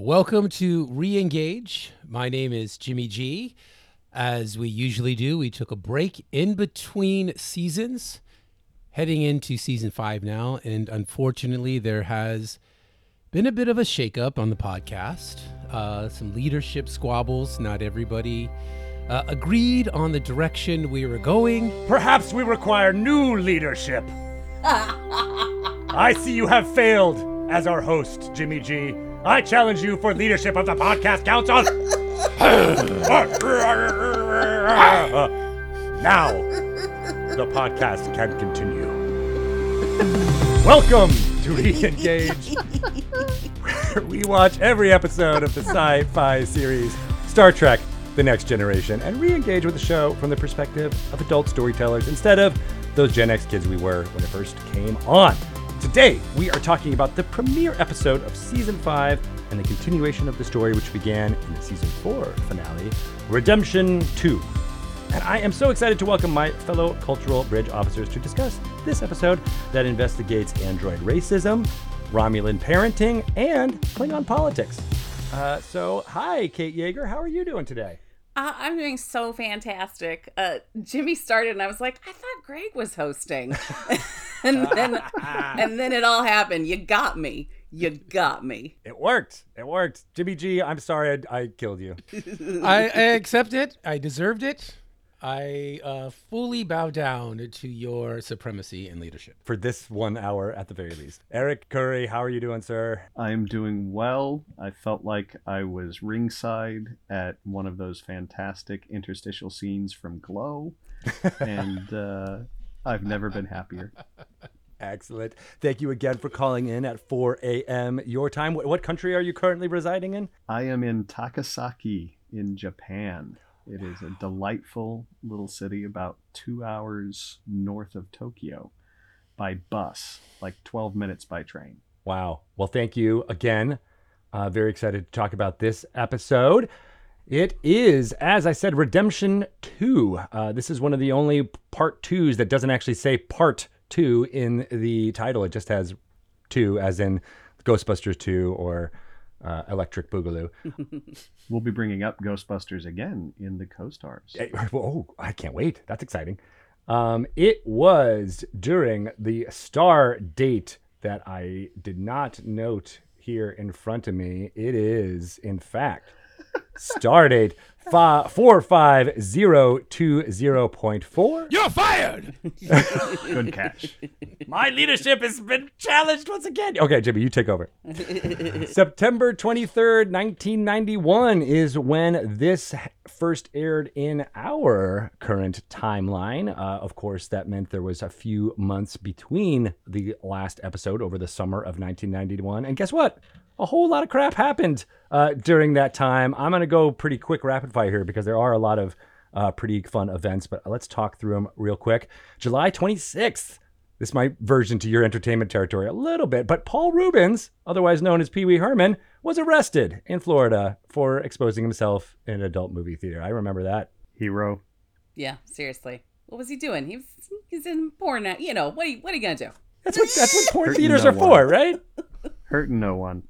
Welcome to Reengage. My name is Jimmie G. As we usually do, we took a break in between seasons, heading into season five now. And unfortunately, there has been a bit of a shakeup on the podcast, uh, some leadership squabbles. Not everybody uh, agreed on the direction we were going. Perhaps we require new leadership. I see you have failed as our host, Jimmie G. I challenge you for leadership of the podcast council. now, the podcast can continue. Welcome to Reengage, where we watch every episode of the sci fi series Star Trek The Next Generation and re engage with the show from the perspective of adult storytellers instead of those Gen X kids we were when it first came on. Today, we are talking about the premiere episode of season 5 and the continuation of the story which began in the season 4 finale, Redemption 2. And I am so excited to welcome my fellow cultural bridge officers to discuss this episode that investigates android racism, Romulan parenting, and Klingon politics. Uh, so, hi, Kate Jaeger. How are you doing today? I'm doing so fantastic. Uh, Jimmie started, and I was like, I thought Greg was hosting, and then and then it all happened. You got me. You got me. It worked. It worked. Jimmie G, I'm sorry I, I killed you. I, I accept it. I deserved it. I uh, fully bow down to your supremacy and leadership. For this one hour at the very least. Erik Curry, how are you doing, sir? I'm doing well. I felt like I was ringside at one of those fantastic interstitial scenes from Glow, and uh, I've never been happier. Excellent. Thank you again for calling in at 4 a.m. your time. What, what country are you currently residing in? I am in Takasaki in Japan. It is a delightful little city about two hours north of Tokyo by bus, like 12 minutes by train. Wow. Well, thank you again. Uh, very excited to talk about this episode. It is, as I said, Redemption 2. Uh, this is one of the only part twos that doesn't actually say part two in the title. It just has two, as in Ghostbusters 2 or uh, Electric Boogaloo. we'll be bringing up Ghostbusters again in the co-stars. Oh, I can't wait. That's exciting. Um, it was during the star date that I did not note here in front of me. It is, in fact, star date four five zero two zero point four. You're fired. Good catch. My leadership has been challenged once again. Okay, Jimmie, you take over. September twenty third, nineteen ninety one, is when this first aired in our current timeline. Uh, of course, that meant there was a few months between the last episode over the summer of nineteen ninety one. And guess what? A whole lot of crap happened uh, during that time. I'm going to go pretty quick rapid fire here because there are a lot of uh, pretty fun events, but let's talk through them real quick. July 26th. This is my version to your entertainment territory a little bit, but Paul Reubens, otherwise known as Pee Wee Herman, was arrested in Florida for exposing himself in an adult movie theater. I remember that. Hero. Yeah, seriously. What was he doing? He was, he's in porn. You know, what are you, what are you going to do? That's what, that's what porn theaters no are one. for, right? Hurting no one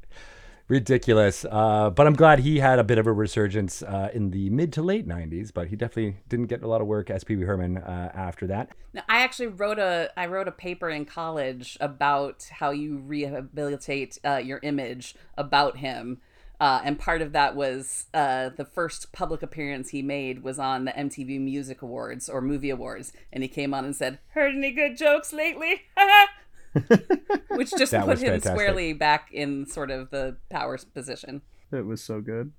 ridiculous. Uh, but I'm glad he had a bit of a resurgence uh, in the mid to late 90s. But he definitely didn't get a lot of work as Pee Wee Herman uh, after that. Now, I actually wrote a I wrote a paper in college about how you rehabilitate uh, your image about him. Uh, and part of that was uh, the first public appearance he made was on the MTV Music Awards or Movie Awards, and he came on and said, "Heard any good jokes lately?" which just put him fantastic. squarely back in sort of the power position. It was so good.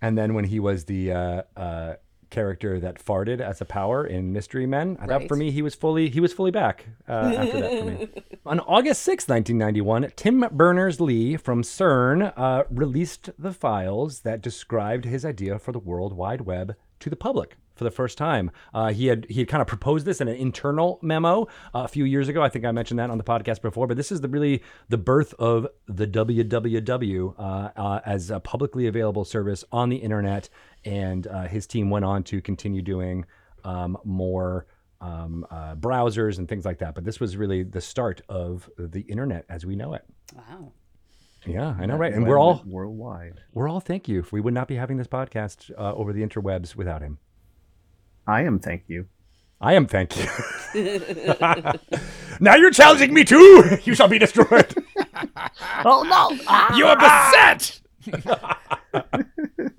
And then when he was the uh, uh, character that farted as a power in Mystery Men, I right. thought for me he was fully he was fully back uh, after that for me. On August 6, 1991, Tim Berners-Lee from CERN uh, released the files that described his idea for the World Wide Web to the public for the first time. Uh, he had he had kind of proposed this in an internal memo uh, a few years ago. I think I mentioned that on the podcast before. But this is the really the birth of the WWW uh, uh, as a publicly available service on the internet, and uh, his team went on to continue doing um, more. Um, uh, browsers and things like that, but this was really the start of the internet as we know it. Wow! Yeah, I know, right? And we're all worldwide. we're all thank you. We would not be having this podcast uh, over the interwebs without him. I am thank you. I am thank you. now you're challenging me too. You shall be destroyed. Oh no! You're beset.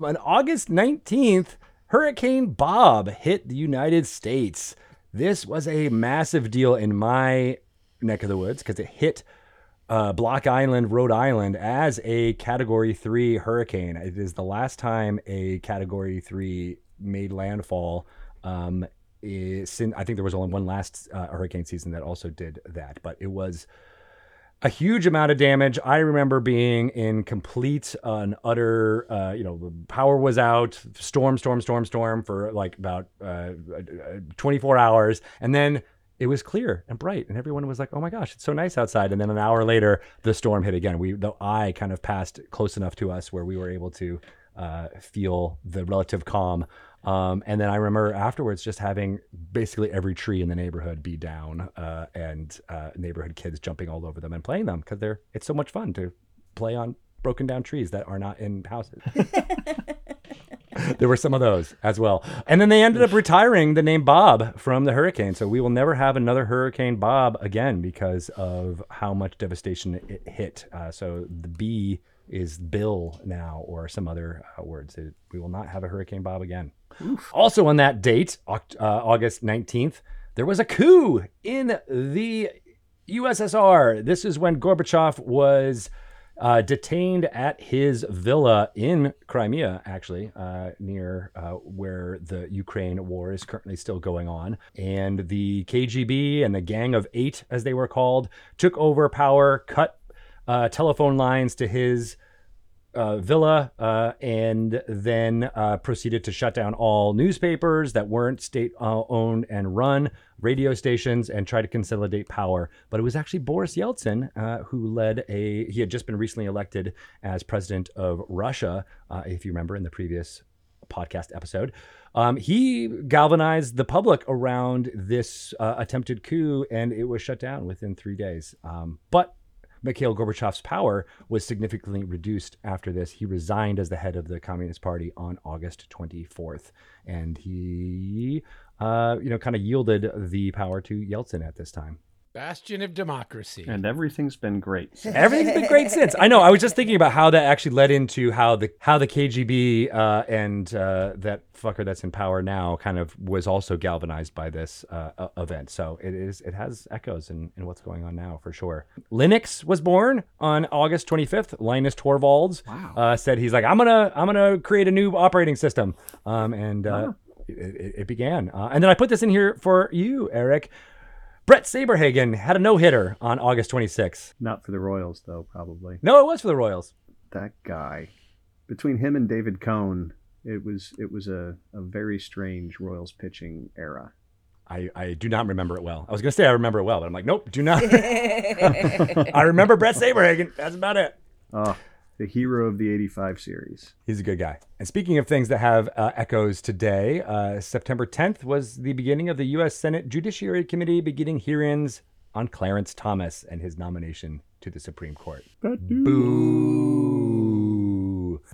On August 19th, Hurricane Bob hit the United States. This was a massive deal in my neck of the woods because it hit uh, Block Island, Rhode Island, as a Category 3 hurricane. It is the last time a Category 3 made landfall. Um, is, sin- I think there was only one last uh, hurricane season that also did that, but it was a huge amount of damage. I remember being in complete uh, and utter, uh, you know, power was out, storm, storm, storm, storm for like about uh, 24 hours. And then it was clear and bright, and everyone was like, "Oh my gosh, it's so nice outside!" And then an hour later, the storm hit again. We the eye kind of passed close enough to us where we were able to uh, feel the relative calm. Um, and then I remember afterwards just having basically every tree in the neighborhood be down, uh, and uh, neighborhood kids jumping all over them and playing them because they're it's so much fun to play on broken down trees that are not in houses. there were some of those as well. And then they ended up retiring the name Bob from the hurricane. So we will never have another Hurricane Bob again because of how much devastation it hit. Uh, so the B is Bill now, or some other uh, words. It, we will not have a Hurricane Bob again. Also on that date, Oct- uh, August 19th, there was a coup in the USSR. This is when Gorbachev was uh, detained at his villa in Crimea, actually, uh, near uh, where the Ukraine war is currently still going on. And the KGB and the Gang of Eight, as they were called, took over power, cut uh, telephone lines to his uh, villa uh, and then uh, proceeded to shut down all newspapers that weren't state owned and run, radio stations, and try to consolidate power. But it was actually Boris Yeltsin uh, who led a, he had just been recently elected as president of Russia, uh, if you remember in the previous podcast episode. Um, he galvanized the public around this uh, attempted coup, and it was shut down within three days. Um, but Mikhail Gorbachev's power was significantly reduced after this. He resigned as the head of the Communist Party on August 24th, and he, uh, you know, kind of yielded the power to Yeltsin at this time. Bastion of democracy. And everything's been great. Everything's been great since. I know. I was just thinking about how that actually led into how the how the KGB uh, and uh, that fucker that's in power now kind of was also galvanized by this uh, event. So it is it has echoes in, in what's going on now for sure. Linux was born on August 25th. Linus Torvalds Wow. uh, said he's like I'm gonna I'm gonna create a new operating system, um, and uh, it, it, it began. Uh, and then I put this in here for you, Erik. Bret Saberhagen had a no hitter on August 26th. Not for the Royals, though, probably. No, it was for the Royals. That guy. Between him and David Cone, it was it was a, a very strange Royals pitching era. I, I do not remember it well. I was going to say I remember it well, but I'm like, nope, do not. I remember Bret Saberhagen. That's about it. Oh, the hero of the 85 series. He's a good guy. And speaking of things that have uh, echoes today, uh, September 10th was the beginning of the U.S. Senate Judiciary Committee beginning hearings on Clarence Thomas and his nomination to the Supreme Court. Boo.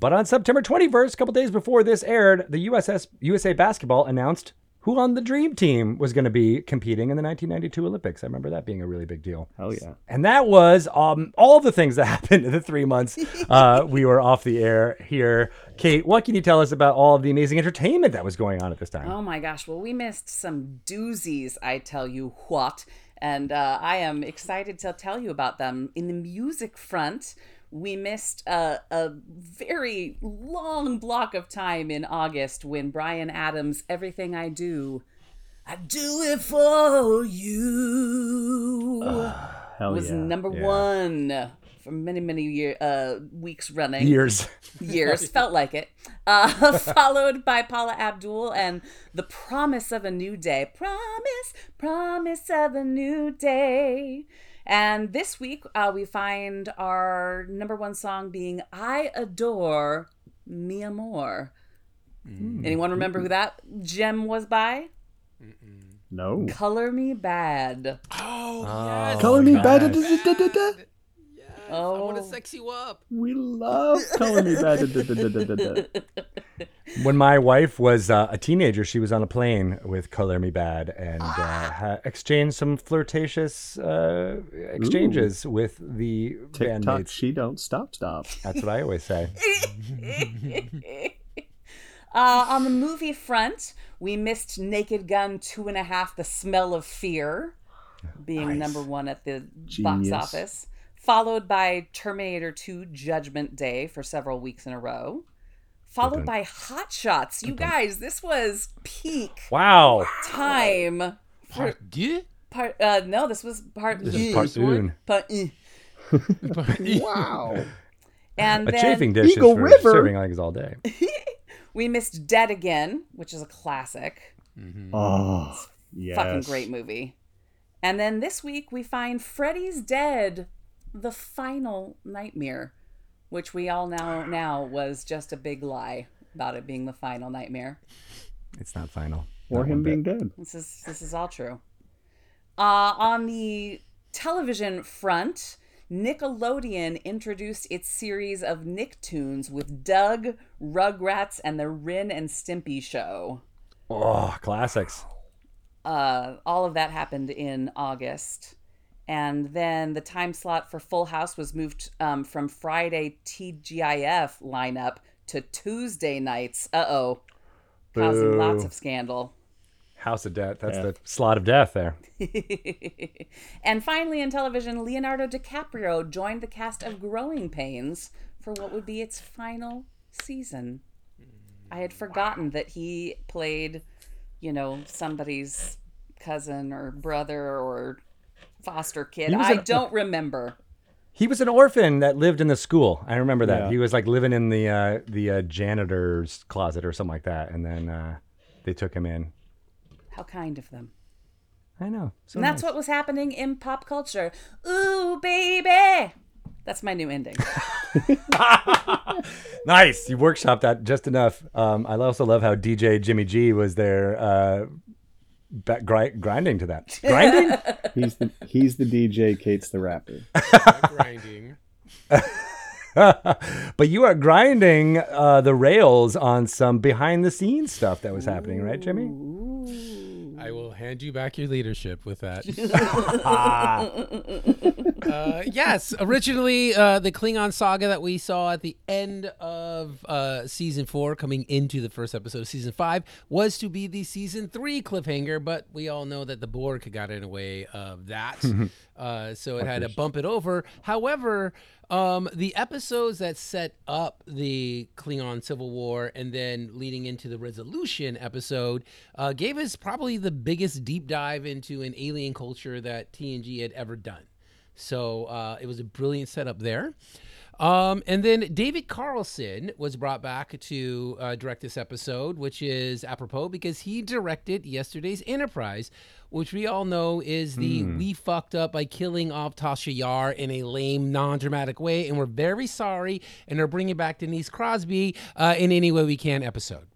But on September 21st, a couple days before this aired, the USS USA Basketball announced who on the Dream Team was going to be competing in the 1992 Olympics. I remember that being a really big deal. Hell yeah. And that was um, all the things that happened in the three months uh, we were off the air here. Kate, what can you tell us about all of the amazing entertainment that was going on at this time? Oh my gosh. Well, we missed some doozies, I tell you what. And uh, I am excited to tell you about them. In the music front, we missed a, a very long block of time in August when Bryan Adams' Everything I Do, I Do It For You, Hell was yeah. number yeah. one for many, many year, uh, weeks running Years. years felt like it uh, followed by paula abdul and the promise of a new day promise promise of a new day and this week uh, we find our number one song being i adore mi amor anyone remember who that gem was by Mm-mm. No. color me badd oh, Oh, yes. Color me yes. bad. Da. I want to Oh. sex you up. We love da. When my wife was uh, a teenager, she was on a plane with Color Me Badd and uh, exchanged some flirtatious uh, exchanges with the TikTok, bandmates. she don't stop, stop. That's what I always say. Uh, on the movie front, we missed Naked Gun two and a half, The Smell of Fear, being Nice. number one at the Genius. box office, followed by Terminator 2 Judgment Day for several weeks in a row, followed by Hot Shots. You guys, this was peak Wow. time. Part deux? part, uh, no, this was part. This is part une. part, uh. Wow. And A then chafing dish Eagle is for River. serving eggs all day. we missed Dead Again, which is a classic. Oh, yes. Fucking great movie. And then this week we find Freddy's Dead, the final nightmare, which we all now now was just a big lie about it being the final nightmare. It's not final. Or Not him one bit. being dead. This is this is all true. Uh, on the television front, Nickelodeon introduced its series of Nicktoons with Doug, Rugrats, and the Ren and Stimpy show. Oh, classics. uh, all of that happened in August. And then the time slot for Full House was moved um, from Friday TGIF lineup to Tuesday nights. Uh oh. Causing lots of scandal. House of Death. That's Yeah. the slot of death there. and finally, in television, Leonardo DiCaprio joined the cast of Growing Pains for what would be its final season. I had forgotten that he played, you know, somebody's cousin or brother or foster kid. He I an- don't remember. He was an orphan that lived in the school. I remember that. Yeah. He was like living in the uh, the uh, janitor's closet or something like that, and then uh, they took him in. How kind of them. I know. So And that's nice. what was happening in pop culture. Ooh, baby. That's my new ending. nice. You workshopped that just enough. Um, I also love how DJ Jimmie G was there, uh, ba- gri- grinding to that. Grinding. He's the he's the DJ. Kate's the rapper. grinding. but you are grinding uh, the rails on some behind the scenes stuff that was happening, right, Jimmie? I will hand you back your leadership with that. uh, yes, originally uh, the Klingon saga that we saw at the end of uh, season four, coming into the first episode of season five, was to be the season three cliffhanger. But we all know that the Borg got in the way of that, uh, so it had to bump it over. However, um, the episodes that set up the Klingon Civil War and then leading into the Resolution episode uh, gave us probably the biggest deep dive into an alien culture that TNG had ever done. So uh, it was a brilliant setup there. Um, and then David Carson was brought back to uh, direct this episode, which is apropos because he directed yesterday's Enterprise, which we all know is the we fucked up by killing off Tasha Yar in a lame, non-dramatic way, and we're very sorry, and are bringing back Denise Crosby uh, in any way we can episode.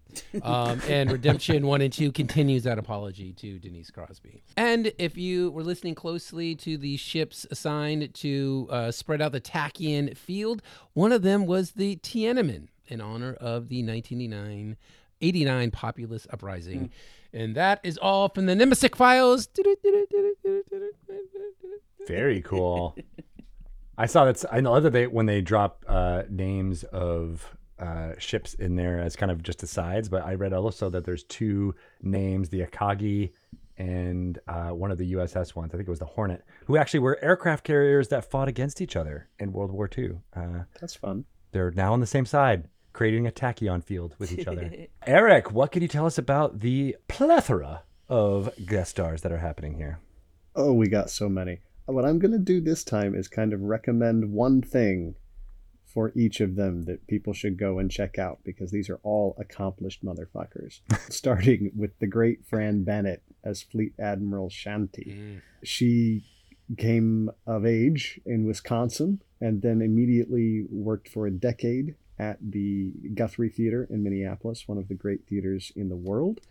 Um, and Redemption 1 and 2 continues that apology to Denise Crosby. And if you were listening closely to the ships assigned to uh, spread out the Tachyon field, one of them was the Tiananmen in honor of the 1989 89 populist uprising. And that is all from the Nemesic files. Very cool. I saw that. I know that they when they drop uh, names of uh, ships in there as kind of just asides, but I read also that there's two names: the Akagi and uh, one of the USS ones. I think it was the Hornet, who actually were aircraft carriers that fought against each other in World War II. Uh, That's fun. they're now on the same side, creating a tachyon field with each other. Erik, what could you tell us about the plethora of guest stars that are happening here? Oh, we got so many. What I'm going to do this time is kind of recommend one thing for each of them that people should go and check out because these are all accomplished motherfuckers. Starting with the great Fran Bennett as Fleet Admiral Shanthi. Mm. She came of age in Wisconsin and then immediately worked for a decade at the Guthrie Theater in Minneapolis, one of the great theaters in the world,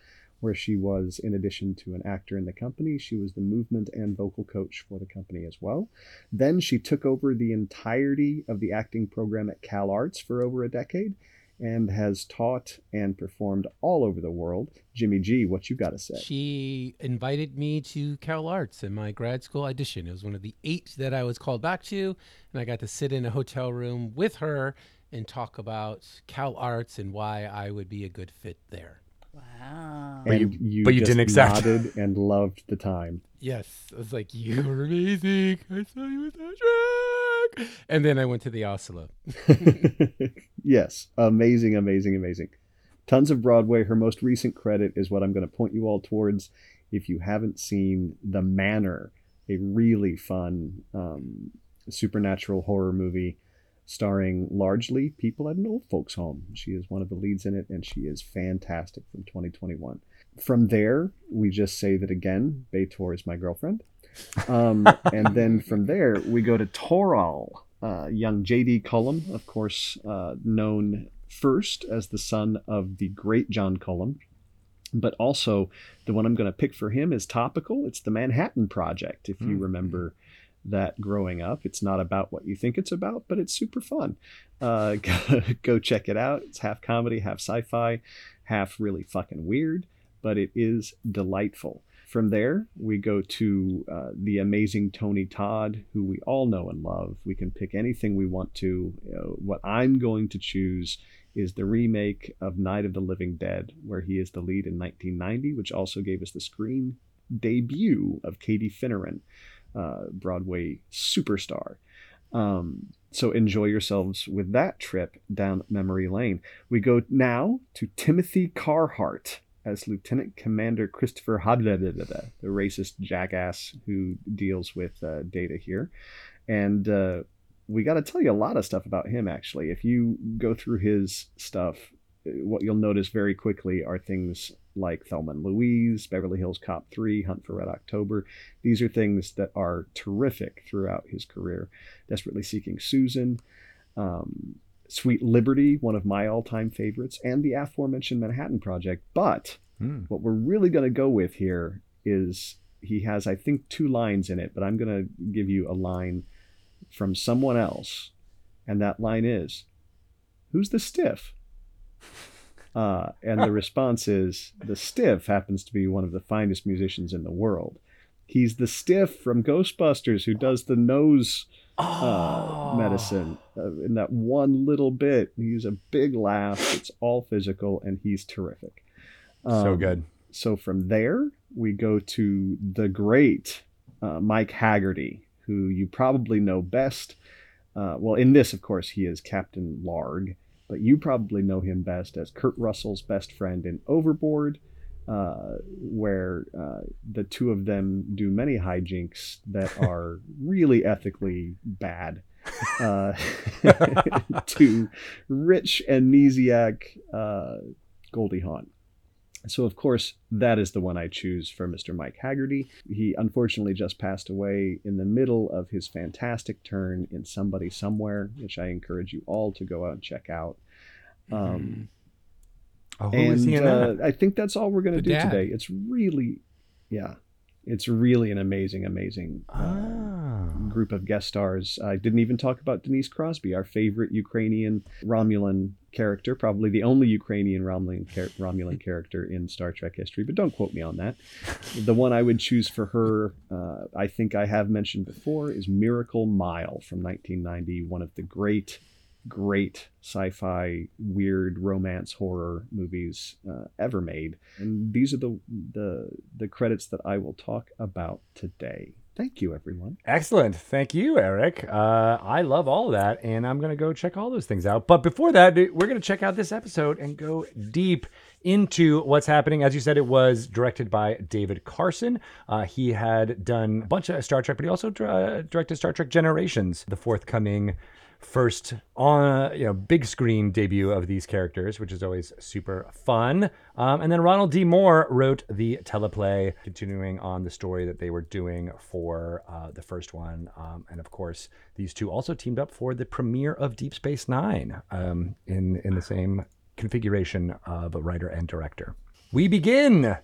where she was, in addition to an actor in the company, she was the movement and vocal coach for the company as well. Then she took over the entirety of the acting program at Cal Arts for over a decade and has taught and performed all over the world. Jimmie G, what you got to say? She invited me to Cal Arts in my grad school audition. It was one of the eight that I was called back to, and I got to sit in a hotel room with her and talk about Cal Arts and why I would be a good fit there. Wow. But you- and you, but you just didn't accept. nodded and loved the time. Yes, I was like, "You were amazing. I saw you with that track." And then I went to the Oslo. yes, amazing, amazing, amazing. Tons of Broadway. Her most recent credit is what I'm going to point you all towards. If you haven't seen The Manor, a really fun um, supernatural horror movie starring largely people at an old folks' home. She is one of the leads in it, and she is fantastic from 2021. From there, we just say that again, Beator is my girlfriend. Um, and then from there, we go to Toral, uh, young J.D. Cullum, of course, uh, known first as the son of the great John Cullum, but also the one I'm going to pick for him is topical. It's the Manhattan Project, if you Mm. remember that growing up. It's not about what you think it's about, but it's super fun. Uh, go, go check it out. It's half comedy, half sci fi, half really fucking weird, but it is delightful. From there, we go to uh, the amazing Tony Todd, who we all know and love. We can pick anything we want to. Know, what I'm going to choose is the remake of Night of the Living Dead, where he is the lead in 1990, which also gave us the screen debut of Katie Finneran, uh, Broadway superstar. Um, so enjoy yourselves with that trip down memory lane. We go now to Timothy Carhart as Lieutenant Commander Christopher Habladadada, the racist jackass who deals with uh, data here. And uh, we got to tell you a lot of stuff about him, actually. If you go through his stuff, uh, what you'll notice very quickly are things like Thelma and Louise, Beverly Hills Cop 3, Hunt for Red October. These are things that are terrific throughout his career. Desperately Seeking Susan, um, Sweet Liberty, one of my all time favorites, and the aforementioned Manhattan Project. But Hmm. what we're really going to go with here is he has, I think, two lines in it, but I'm going to give you a line from someone else. And that line is, Who's the stiff? Uh, and the response is, The stiff happens to be one of the finest musicians in the world. He's the stiff from Ghostbusters who does the nose uh, medicine uh, in that one little bit. He's a big laugh. It's all physical, and he's terrific. so Um, good. So from there, we go to the great uh, Mike Hagerty, who you probably know best. Uh, well, in this, of course, he is Captain Larg, but you probably know him best as Kurt Russell's best friend in Overboard, uh, where uh, the two of them do many hijinks that are really ethically bad. Uh, to rich amnesiac uh, Goldie Hawn. So, of course, that is the one I choose for Mr. Mike Hagerty. He unfortunately just passed away in the middle of his fantastic turn in Somebody Somewhere, which I encourage you all to go out and check out. Um, Oh, who and is he uh. I think that's all we're going to do dad. today. It's really, yeah, it's really an amazing, amazing uh, Ah. Group of guest stars. I didn't even talk about Denise Crosby, our favorite Ukrainian Romulan character, probably the only Ukrainian Romulan, char- Romulan character in Star Trek history, but don't quote me on that. The one I would choose for her, uh, I think I have mentioned before, is Miracle Mile from 1990, one of the great, great sci-fi, weird romance horror movies uh, ever made. And these are the, the the credits that I will talk about today. Thank you, everyone. Excellent. Thank you, Erik. Uh, I love all of that, and I'm going to go check all those things out. But before that, we're going to check out this episode and go deep into what's happening. As you said, it was directed by David Carson. Uh, he had done a bunch of Star Trek, but he also uh, directed Star Trek Generations, the forthcoming first on you know big screen debut of these characters, which is always super fun. Um, and then Ronald D. Moore wrote the teleplay, continuing on the story that they were doing for uh, the first one. Um, and of course, these two also teamed up for the premiere of Deep Space Nine um, in in the same configuration of a writer and director. We begin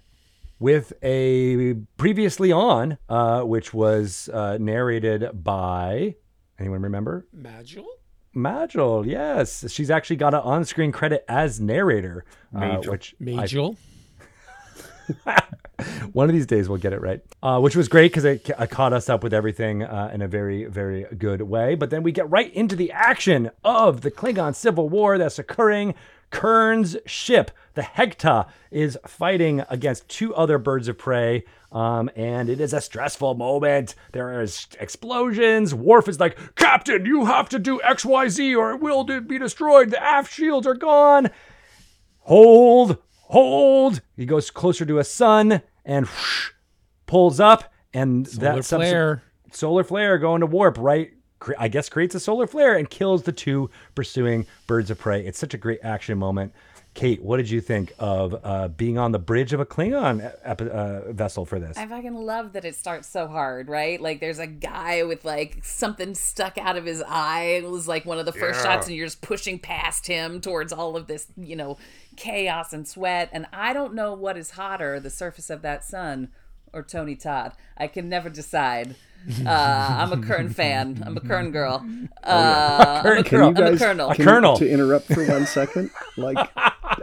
with a previously on, uh, which was uh, narrated by anyone remember? Magil? Majel, yes, she's actually got an on-screen credit as narrator, uh, which I One of these days we'll get it right, uh, which was great because it ca- caught us up with everything uh, in a very, very good way. But then we get right into the action of the Klingon Civil War that's occurring. Kurn's ship, the Hegh'ta, is fighting against two other birds of prey. Um, and it is a stressful moment. There is explosions. Worf is like, Captain, you have to do X, Y, Z, or it will be destroyed. The aft shields are gone hold, hold. He goes closer to a sun and whoosh, pulls up, and Solar that flare. solar flare going to warp right. I guess creates a solar flare and kills the two pursuing birds of prey. It's such a great action moment. Kate, what did you think of uh, being on the bridge of a Klingon ep- uh, vessel for this? I fucking love that it starts so hard, right? Like there's a guy with like something stuck out of his eye. It was like one of the first shots, and you're just pushing past him towards all of this, you know, chaos and sweat. And I don't know what is hotter, the surface of that sun or Tony Todd. I can never decide. Uh, I'm a Kurn fan. I'm a Kurn girl. Uh, I'm a, Can you I'm a colonel. A colonel. to interrupt for one second? Like,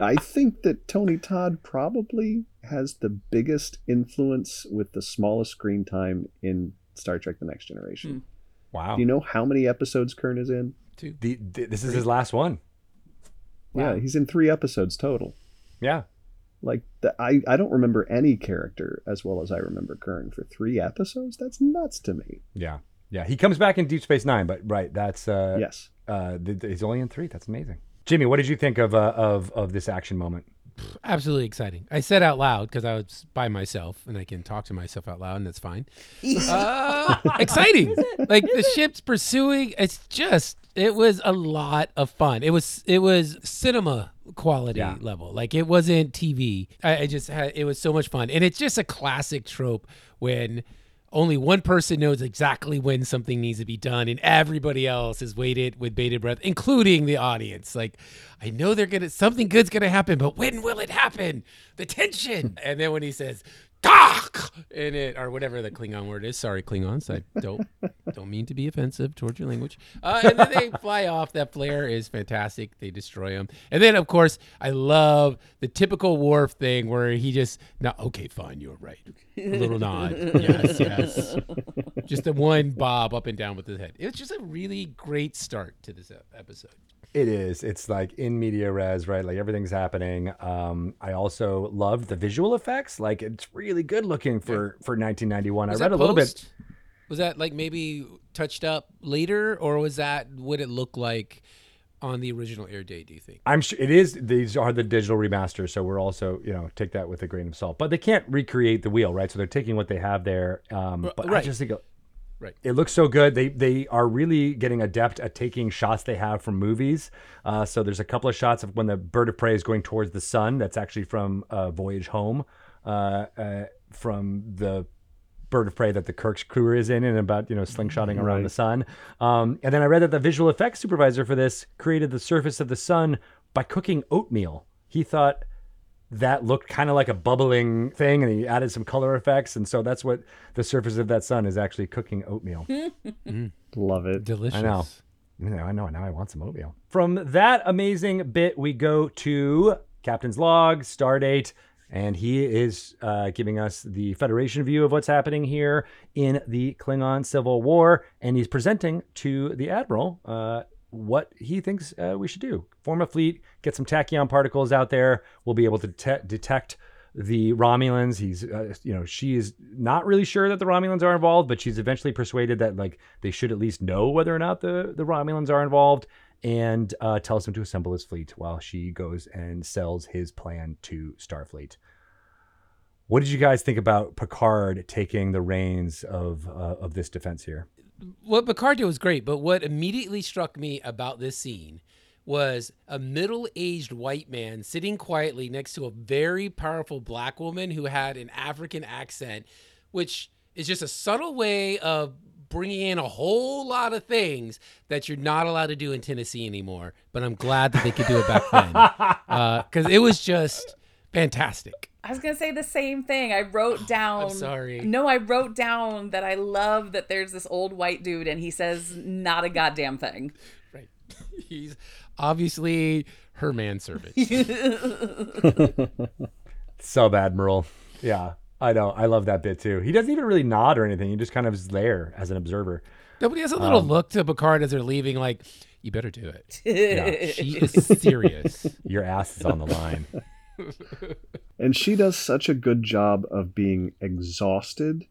I think that Tony Todd probably has the biggest influence with the smallest screen time in Star Trek: The Next Generation. wow. Do you know how many episodes Kurn is in? the, the- this is his last one. Wow. Yeah, he's in three episodes total. Yeah. Like, the, I I don't remember any character as well as I remember Kurn for three episodes. That's nuts to me. Yeah. Yeah. He comes back in Deep Space Nine, but right. That's uh, yes. uh, th- th- he's only in three. That's amazing. Jimmie, what did you think of uh, of of this action moment? Absolutely exciting. I said out loud because I was by myself and I can talk to myself out loud and that's fine. Uh, exciting. Like the ship's pursuing. It's just. It was a lot of fun. It was. It was cinema quality Yeah. level. Like it wasn't TV. I, I just had. It was so much fun, and it's just a classic trope when only one person knows exactly when something needs to be done and everybody else is waited with bated breath including the audience like i know they're gonna something good's gonna happen but when will it happen the tension and then when he says In it or whatever the Klingon word is. Sorry, Klingons. I don't don't mean to be offensive towards your language. Uh, and then they fly off. That flare is fantastic. They destroy them. And then of course I love the typical Worf thing where he just no okay fine you're right. A little nod. Yes yes. Just the one bob up and down with his head. It was just a really great start to this episode. It is. It's like in media res, right? Like everything's happening. Um, I also loved the visual effects. Like it's really good looking for for 1991. Was I read a little bit. Was that like maybe touched up later, or was that what it looked like on the original air date? Do you think? I'm sure it is. These are the digital remasters, so we're also you know take that with a grain of salt. But they can't recreate the wheel, right? So they're taking what they have there. Um, but I right. just think. Right. It looks so good. They they are really getting adept at taking shots they have from movies. Uh, so there's a couple of shots of when the bird of prey is going towards the sun. That's actually from uh, Voyage Home, uh, uh, from the bird of prey that the Kirk's crew is in, and about you know slingshotting around Right. the sun. Um, and then I read that the visual effects supervisor for this created the surface of the sun by cooking oatmeal. He thought that looked kind of like a bubbling thing, and he added some color effects, and so that's what the surface of that sun is actually cooking oatmeal. Love it. Delicious. I know. You know, I know. Now I want some oatmeal. From that amazing bit, we go to Captain's log, Stardate, and he is uh, giving us the Federation view of what's happening here in the Klingon Civil War, and he's presenting to the Admiral uh, what he thinks uh, we should do: form a fleet, get some tachyon particles out there. We'll be able to te- detect the Romulans. He's, uh, you know, she is not really sure that the Romulans are involved, but she's eventually persuaded that like they should at least know whether or not the the Romulans are involved, and uh, tells him to assemble his fleet while she goes and sells his plan to Starfleet. What did you guys think about Picard taking the reins of uh, of this defense here? What Picard did was great, but what immediately struck me about this scene was a middle-aged white man sitting quietly next to a very powerful black woman who had an African accent, which is just a subtle way of bringing in a whole lot of things that you're not allowed to do in Tennessee anymore. But I'm glad that they could do it back then uh, because it was just fantastic. I was gonna say the same thing. I wrote down. sorry. No, I wrote down that I love that there's this old white dude and he says not a goddamn thing. Right. He's obviously her manservant. Sub Admiral. Yeah, I know. I love that bit too. He doesn't even really nod or anything. He just kind of is there as an observer. Nobody has a little Um, look to Picard as they're leaving, like, you better do it. Yeah. She is serious. Your ass is on the line. And she does such a good job of being exhausted,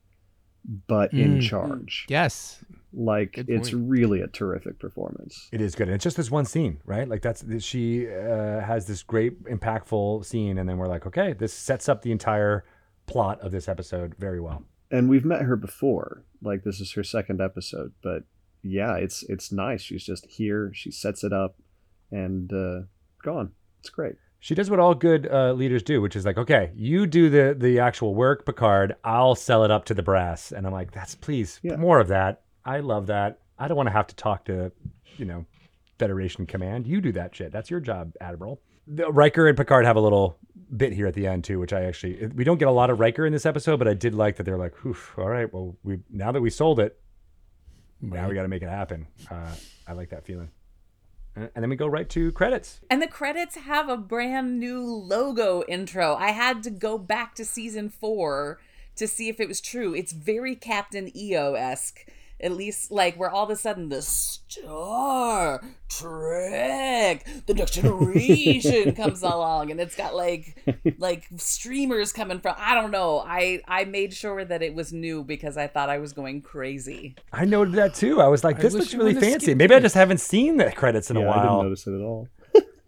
but in Mm. charge. Yes. Like Good it's point. really a terrific performance. It is good. And it's just this one scene, right? Like that's she uh, has this great impactful scene, and then we're like, okay, this sets up the entire plot of this episode very well. And we've met her before. Like this is her second episode, but yeah, it's it's nice. She's just here. She sets it up, and uh, gone. It's great. She does what all good uh, leaders do, which is like, okay, you do the the actual work, Picard. I'll sell it up to the brass, and I'm like, that's please Yeah. more of that. I love that. I don't want to have to talk to, you know, Federation Command. You do that shit. That's your job, Admiral. The, Riker and Picard have a little bit here at the end too, which I actually we don't get a lot of Riker in this episode, but I did like that they're like, Oof, all right, well, we now that we sold it, now we got to make it happen. Uh, I like that feeling. And then we go right to credits. And the credits have a brand new logo intro. I had to go back to season four to see if it was true. It's very Captain EO esque. At least, like, where all of a sudden the Star Trek, the next generation comes along, and it's got like, like streamers coming from. I don't know. I I made sure that it was new because I thought I was going crazy. I noted that too. I was like, this wish looks really fancy. Maybe I just haven't seen the credits in yeah, a I didn't notice it at all.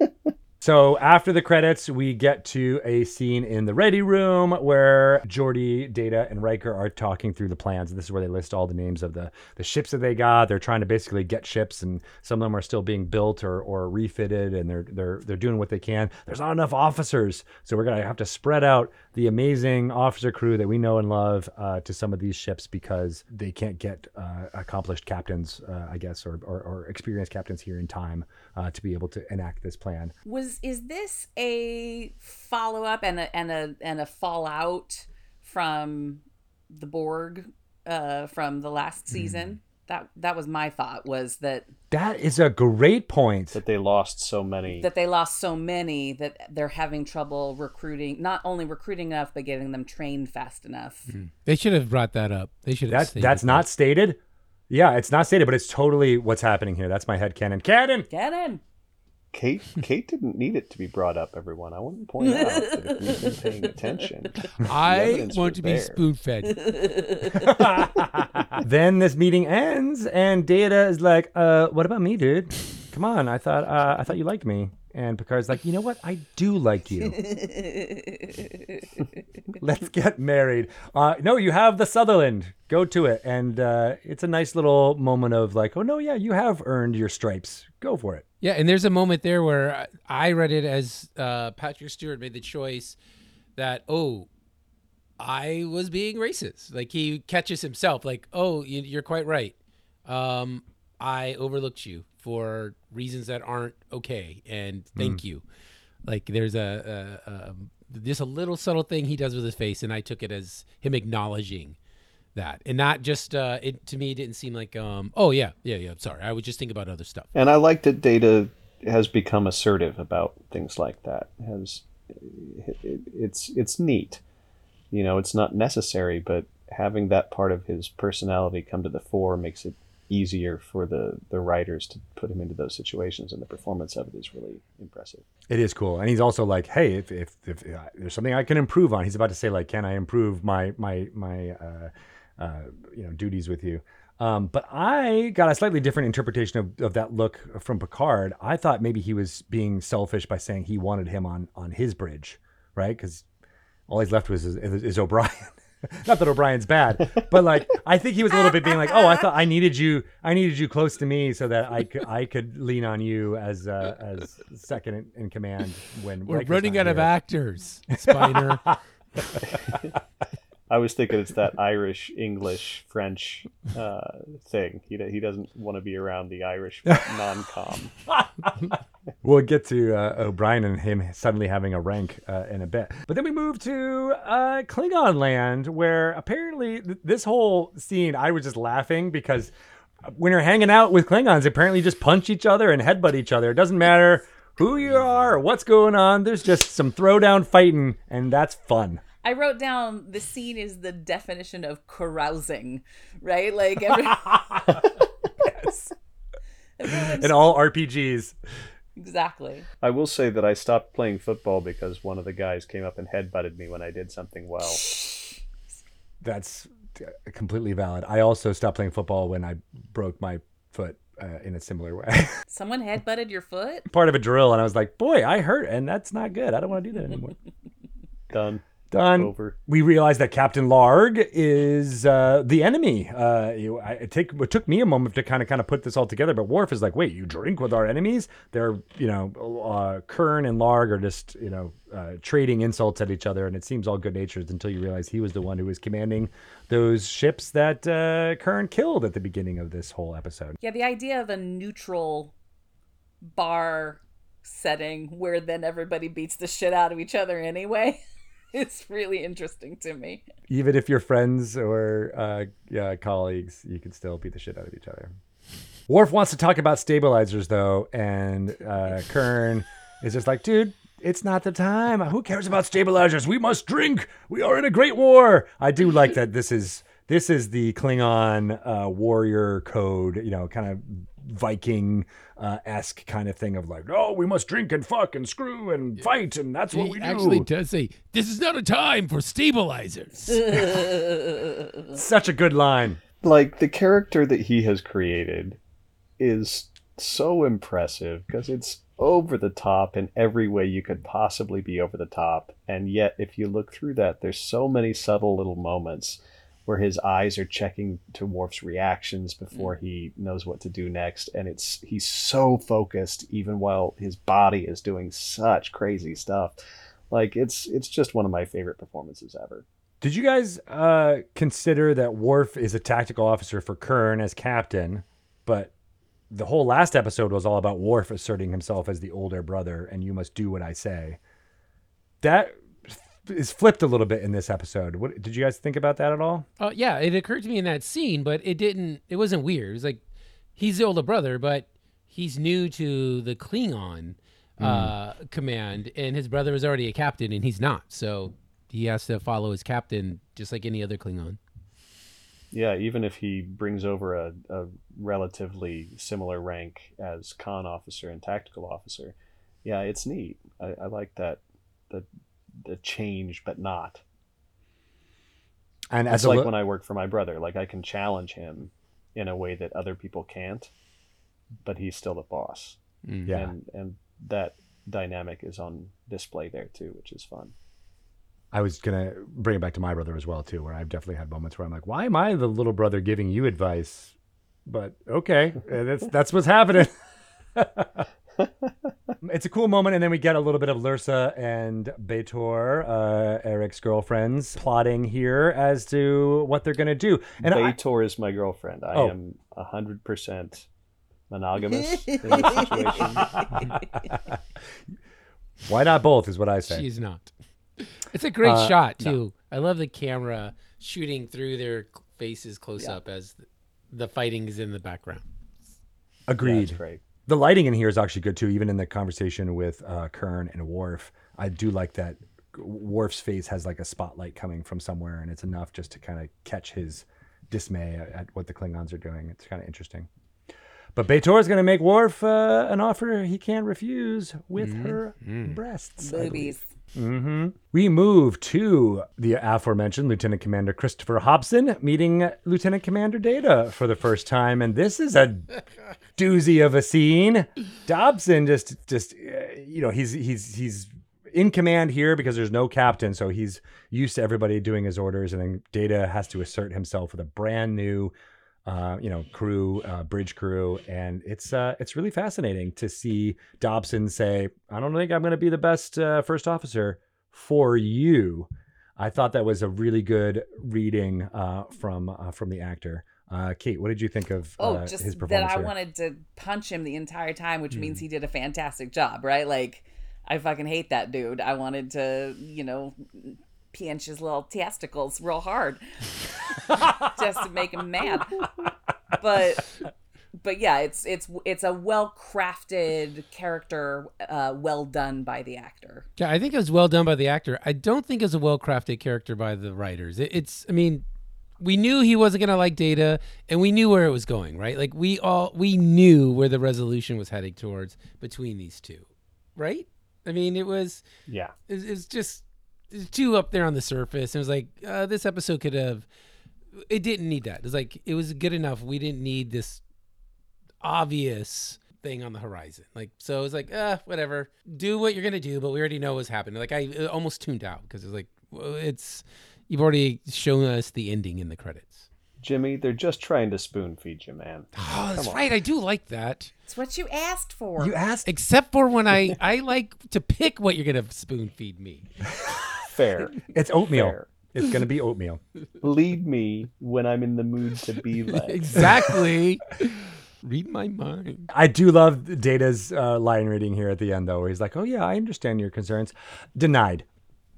So after the credits, we get to a scene in the ready room where Geordi, Data, and Riker are talking through the plans. This is where they list all the names of the, the ships that they got. They're trying to basically get ships, and some of them are still being built or, or refitted, and they're they're they're doing what they can. There's not enough officers, so we're gonna have to spread out the amazing officer crew that we know and love uh, to some of these ships because they can't get uh, accomplished captains, uh, I guess, or, or or experienced captains here in time uh, to be able to enact this plan. was is this a follow up and a and a and a fallout from the Borg uh from the last season? That that was my thought was that That is a great point. That they lost so many. that they lost so many that they're having trouble recruiting not only recruiting enough but getting them trained fast enough. They should have brought that up. They should have That's stated that's that. not stated. Yeah, it's not stated, but it's totally what's happening here. That's my head canon. Canon. Get in. Kate Kate didn't need it to be brought up, everyone. I want to point out that if you've been paying attention, I want was to be there. spoon fed. then this meeting ends, and Data is like, "Uh, what about me, dude? Come on, I thought uh, I thought you liked me." And Picard's like, "You know what? I do like you. Let's get married." Uh, no, you have the Sutherland. Go to it, and uh, it's a nice little moment of like, "Oh no, yeah, you have earned your stripes. Go for it." Yeah, and there's a moment there where I- I read it as uh, Patrick Stewart made the choice that oh, I was being racist. Like he catches himself, like oh, you- you're quite right. Um, I overlooked you for reasons that aren't okay, and thank you. Like there's a, a, a just a little subtle thing he does with his face, and I took it as him acknowledging that, and not just uh, it. To me, it didn't seem like um, oh yeah, yeah, yeah. Sorry, I was just thinking about other stuff. And I like that Data has become assertive about things like that. Has it, it's it's neat. You know, it's not necessary, but having that part of his personality come to the fore makes it easier for the the writers to put him into those situations, and the performance of it is really impressive. It is cool, and he's also like, "Hey, if if, if uh, there's something I can improve on," he's about to say, "Like, can I improve my my my uh, uh, you know duties with you?" Um, but I got a slightly different interpretation of, of that look from Picard. I thought maybe he was being selfish by saying he wanted him on on his bridge, right? Because all he's left was is, is O'Brien. Not that O'Brien's bad, but like I think he was a little bit being like, "Oh, I thought I needed you. I needed you close to me so that I could I could lean on you as uh, as second in, in command when We're Riker's running not out of actors, Spiner. I was thinking it's that Irish, English, French uh, thing. He, he doesn't want to be around the Irish non-com. We'll get to uh, O'Brien and him suddenly having a rank uh, in a bit. But then we move to uh, Klingon land, where apparently th- this whole scene, I was just laughing because when you're hanging out with Klingons, apparently just punch each other and headbutt each other. It doesn't matter who you are or what's going on. There's just some throwdown fighting, and that's fun. I wrote down the scene is the definition of carousing, right? Like every, yes. In all RPGs. exactly. I will say that I stopped playing football because one of the guys came up and headbutted me when I did something well. That's completely valid. I also stopped playing football when I broke my foot uh, in a similar way. Someone headbutted your foot. Part of a drill, and I was like, "Boy, I hurt, and that's not good. I don't want to do that anymore." Done. Done. Over. We realize that Captain Larg is uh, the enemy. Uh, you, I, it, take, it took me a moment to kind of kind of put this all together, but Worf is like, "Wait, you drink with our enemies?" They're, you know, uh, Kurn and Larg are just, you know, uh, trading insults at each other, and it seems all good natured until you realize he was the one who was commanding those ships that uh, Kurn killed at the beginning of this whole episode. Yeah, the idea of a neutral bar setting where then everybody beats the shit out of each other anyway. It's really interesting to me. Even if you're friends or uh, yeah, colleagues, you can still beat the shit out of each other. Worf wants to talk about stabilizers though, and uh, Kurn is just like, dude, it's not the time. Who cares about stabilizers? We must drink. We are in a great war. I do like that. This is this is the Klingon uh, warrior code. You know, kind of Viking uh, esque kind of thing of like, oh, we must drink and fuck and screw and fight, and that's what he we do. actually does say, "This is not a time for stabilizers." Such a good line. Like the character that he has created is so impressive because it's over the top in every way you could possibly be over the top. And yet, if you look through that, there's so many subtle little moments where his eyes are checking to Worf's reactions before he knows what to do next. And it's he's so focused even while his body is doing such crazy stuff. Like it's it's just one of my favorite performances ever. Did you guys uh, consider that Worf is a tactical officer for Kurn as captain, but the whole last episode was all about Worf asserting himself as the older brother, and you must do what I say. That is flipped a little bit in this episode. What did you guys think about that at all? Uh, yeah, it occurred to me in that scene, but it didn't. It wasn't weird. It was like he's the older brother, but he's new to the Klingon uh, command, and his brother is already a captain, and he's not. So he has to follow his captain, just like any other Klingon. Yeah, even if he brings over a, a relatively similar rank as conn officer and tactical officer, yeah, it's neat. I, I like that the the change, but not. And It's as like li- when I work for my brother. Like I can challenge him in a way that other people can't, but he's still the boss. Mm. yeah, And and that dynamic is on display there too, which is fun. I was gonna bring it back to my brother as well too, where I've definitely had moments where I'm like, "Why am I the little brother giving you advice?" But okay, that's that's what's happening. it's a cool moment, and then we get a little bit of Lursa and Betor, uh, Erik's girlfriends, plotting here as to what they're gonna do. And I, Betor is my girlfriend. I Oh. am hundred percent monogamous in this situation. why not both? Is what I say. She's not. It's a great Uh, shot too. I love the camera shooting through their faces close Yeah. up as the fighting is in the background. Yeah, Agreed. it's great. The lighting in here is actually good too. Even in the conversation with uh, Kurn and Worf, I do like that. Worf's face has like a spotlight coming from somewhere, and it's enough just to kind of catch his dismay at, at what the Klingons are doing. It's kind of interesting. But Betor is going to make Worf uh, an offer he can't refuse with her breasts. I. Boobies. Hmm We move to the aforementioned Lieutenant Commander Christopher Hobson meeting Lieutenant Commander Data for the first time, and this is a doozy of a scene. Hobson just, just uh, you know, he's he's he's in command here because there's no captain, so he's used to everybody doing his orders, and then Data has to assert himself with a brand new. Uh, you know, crew, uh, bridge crew, and it's uh, it's really fascinating to see Hobson say, "I don't think I'm going to be the best uh, first officer for you." I thought that was a really good reading uh, from uh, from the actor. Uh, Kate, what did you think of Oh, uh, just his that I here? wanted to punch him the entire time, which Hmm. means he did a fantastic job, right? Like, I fucking hate that dude. I wanted to, you know, pinch his little testicles real hard just to make him mad. But, but yeah, it's it's it's a well crafted character, uh, well done by the actor. Yeah, I think it was well done by the actor. I don't think it was a well crafted character by the writers. It, it's, I mean, we knew he wasn't gonna like Data, and we knew where it was going, right? Like we all we knew where the resolution was heading towards between these two, right? I mean, it was Yeah. it's, it's just it's too up there on the surface. And it was like uh, this episode could have. It didn't need that. It's like it was good enough. We didn't need this obvious thing on the horizon. Like so, it was like uh, whatever. Do what you're gonna do, but we already know what's happening. Like I almost tuned out because it's like well, it's you've already shown us the ending in the credits. Jimmie, they're just trying to spoon feed you, man. Oh, that's on. right. I do like that. It's what you asked for. you asked Except for when I I like to pick what you're gonna spoon feed me. Fair. it's oatmeal. Fair. It's gonna be oatmeal. Lead me when I'm in the mood to be led. exactly. Read my mind. I do love Data's uh, line reading here at the end, though. Where he's like, "Oh yeah, I understand your concerns." Denied.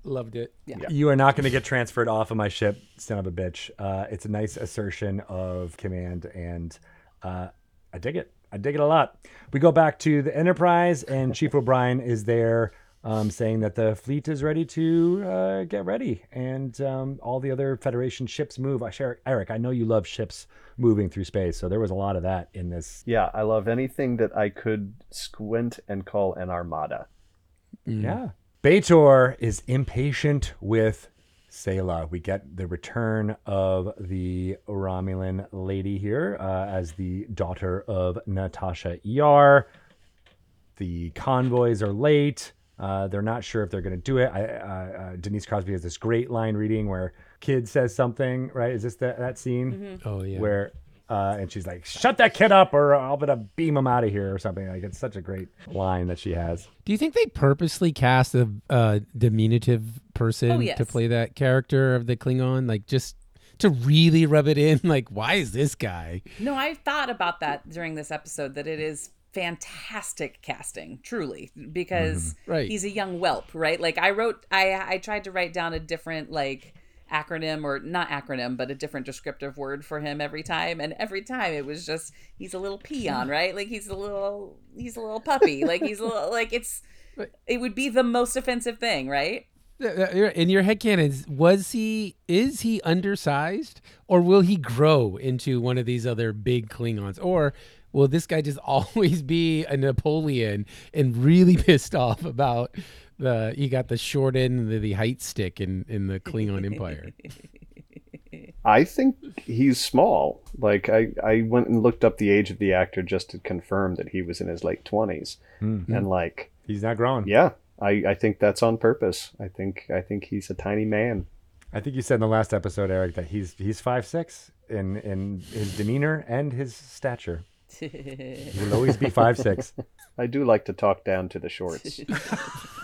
Loved it. You are not going to get transferred off of my ship, son of a bitch. Uh, it's a nice assertion of command, and uh, I dig it. I dig it a lot. We go back to the Enterprise, and Chief O'Brien is there um, saying that the fleet is ready to uh, get ready, and um, all the other Federation ships move. I share, Erik, I know you love ships moving through space, so there was a lot of that in this. Yeah, I love anything that I could squint and call an armada. Yeah. Betor is impatient with Sela. We get the return of the Romulan lady here uh, as the daughter of Natasha ER. The convoys are late. Uh, they're not sure if they're going to do it. I, uh, uh, Denise Crosby has this great line reading where kid says something, right? Is this that, that scene? Oh yeah. where uh, and she's like, "Shut that kid up, or I'm gonna beam him out of here," or something. Like it's such a great line that she has. Do you think they purposely cast a uh, diminutive person Oh, yes. to play that character of the Klingon, like just to really rub it in? Like, why is this guy? No, I thought about that during this episode that it is fantastic casting, truly, because mm-hmm. Right. he's a young whelp, right? Like I wrote I I tried to write down a different like acronym or not acronym, but a different descriptive word for him every time and every time it was just he's a little peon, right? Like he's a little he's a little puppy. like he's a little like it's Right. it would be the most offensive thing, right? In your head headcanons, was he is he undersized, or will he grow into one of these other big Klingons, or will this guy just always be a Napoleon and really pissed off about the you got the short end and the, the height stick in in the Klingon Empire? I think he's small. Like I, I went and looked up the age of the actor just to confirm that he was in his late 20s hmm. And hmm. like, He's not growing. yeah, I, I think that's on purpose. I think I think he's a tiny man. I think you said in the last episode, Erik, that he's he's five six in in his demeanor and his stature. He will always be five six. I do like to talk down to the shorts.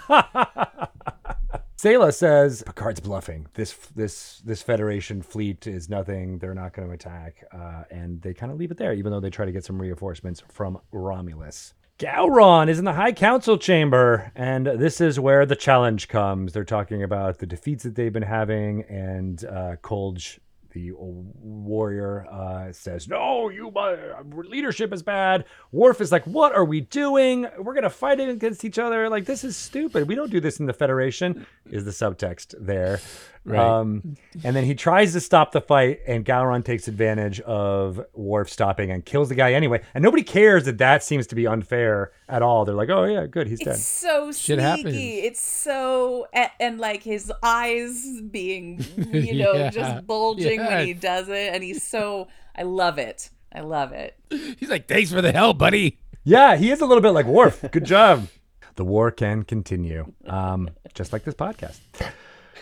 Selah says Picard's bluffing. This this this Federation fleet is nothing. They're not going to attack, uh, and they kind of leave it there, even though they try to get some reinforcements from Romulus. Gowron is in the High Council chamber, and this is where the challenge comes. They're talking about the defeats that they've been having, and uh, Kulge, the warrior, uh, says, "No, you my leadership is bad." Worf is like, "What are we doing? We're gonna fight against each other. Like this is stupid. We don't do this in the Federation." Is the subtext there? Right. Um, and then he tries to stop the fight, and Gowron takes advantage of Worf stopping and kills the guy anyway. And nobody cares that that seems to be unfair at all. They're like, "Oh yeah, good, he's dead." It's so Shit sneaky. happens. It's so and, and like his eyes being, you know, Yeah. just bulging when he does it, and he's so. I love it. I love it. He's like, "Thanks for the help, buddy." Yeah, he is a little bit like Worf. Good job. The war can continue, um, just like this podcast.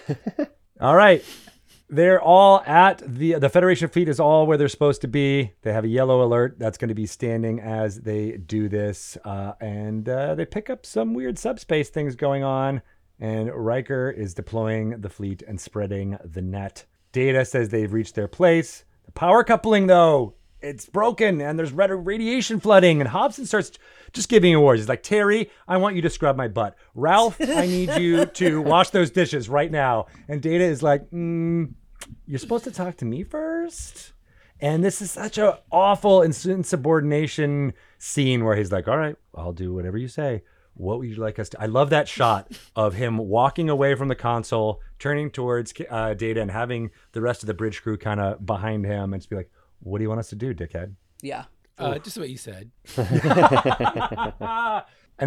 all right. They're all at the the Federation fleet is all where they're supposed to be. They have a yellow alert that's going to be standing as they do this, uh, and uh, they pick up some weird subspace things going on. and Riker is deploying the fleet and spreading the net. Data says they've reached their place. The power coupling, though, it's broken and there's red radiation flooding. And Hobson starts just giving awards. He's like, Terry, I want you to scrub my butt. Ralph, I need you to wash those dishes right now. And Data is like, mm, you're supposed to talk to me first. And this is such an awful insubordination scene where he's like, all right, I'll do whatever you say. What would you like us to? I love that shot of him walking away from the console, turning towards uh, Data, and having the rest of the bridge crew kind of behind him, and just be like, "What do you want us to do, dickhead?" Yeah. Uh, just what you said. and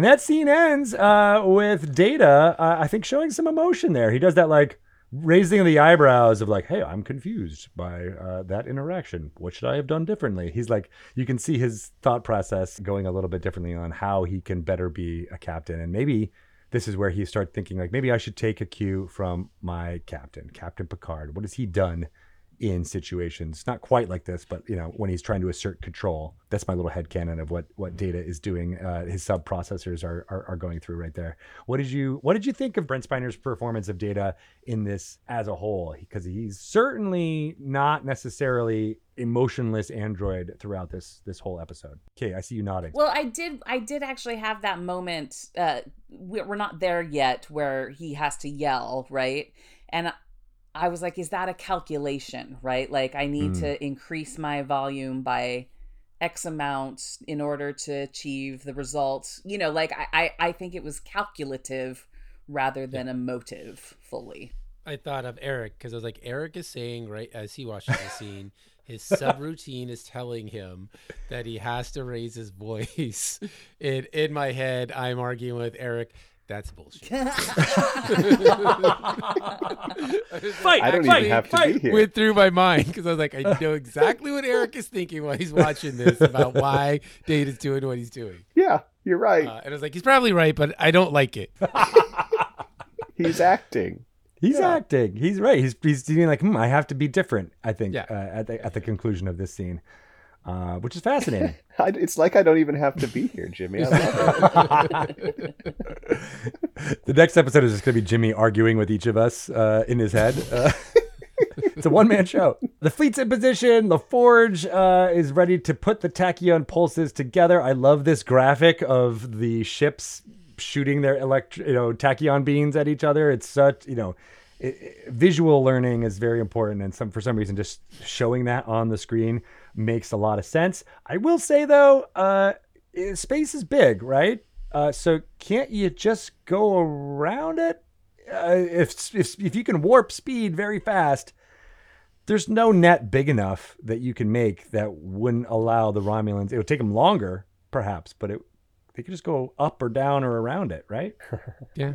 that scene ends uh, with Data, uh, I think, showing some emotion there. He does that like raising the eyebrows of like, "Hey, I'm confused by uh, that interaction. What should I have done differently?" He's like, you can see his thought process going a little bit differently on how he can better be a captain, and maybe this is where he starts thinking like, maybe I should take a cue from my captain, Captain Picard. What has he done in situations not quite like this but you know when he's trying to assert control that's my little head canon of what what data is doing uh, his sub processors are, are, are going through right there. What did you what did you think of brent spiner's performance of data in this as a whole? Because he's certainly not necessarily emotionless android throughout this this whole episode. Okay i see you nodding. Well i did i did actually have that moment uh we're not there yet where he has to yell right? And I was like, is that a calculation, right? Like, I need mm. to increase my volume by X amount in order to achieve the results. You know, like, I, I, I think it was calculative rather than yeah. emotive fully. I thought of Erik because I was like, Erik is saying, right, as he watches the scene, his subroutine is telling him that he has to raise his voice. In, in my head, I'm arguing with Erik that's bullshit. fight, I don't fight, even have fight. to be here. Went through my mind because I was like, I know exactly what Erik is thinking while he's watching this about why Data is doing what he's doing. Yeah, you're right. Uh, and I was like, he's probably right, but I don't like it. he's acting. He's yeah. acting. He's right. He's he's doing like, hmm, I have to be different. I think yeah. uh, at the at the conclusion of this scene uh, which is fascinating. it's like I don't even have to be here, Jimmie. the next episode is just going to be Jimmie arguing with each of us uh, in his head. Uh, it's a one man show. The fleet's in position. The Forge uh, is ready to put the tachyon pulses together. I love this graphic of the ships shooting their elect, you know, tachyon beams at each other. It's such, you know, it, it, visual learning is very important, and some for some reason, just showing that on the screen makes a lot of sense. I will say though, uh, space is big, right? Uh, so can't you just go around it? Uh, if, if if you can warp speed very fast, there's no net big enough that you can make that wouldn't allow the Romulans. It would take them longer, perhaps, but it they could just go up or down or around it, right? yeah.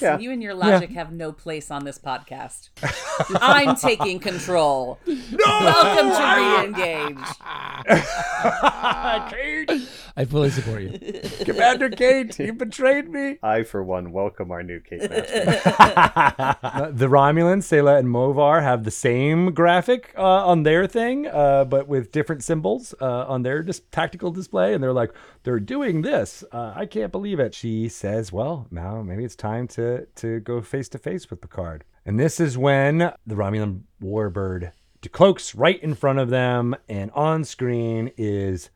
Yeah. you and your logic yeah. have no place on this podcast. I'm taking control. No! Welcome to Reengage. Kate! I fully support you. Commander Kate, you betrayed me. I, for one, welcome our new Kate Master. the Romulans, Sela and Movar, have the same graphic uh, on their thing, uh, but with different symbols uh, on their dis- tactical display. And they're like, they're doing this. Uh, I can't believe it. She says, well, now maybe it's time to, to go face to face with Picard. And this is when the Romulan warbird cloaks right in front of them, and on screen is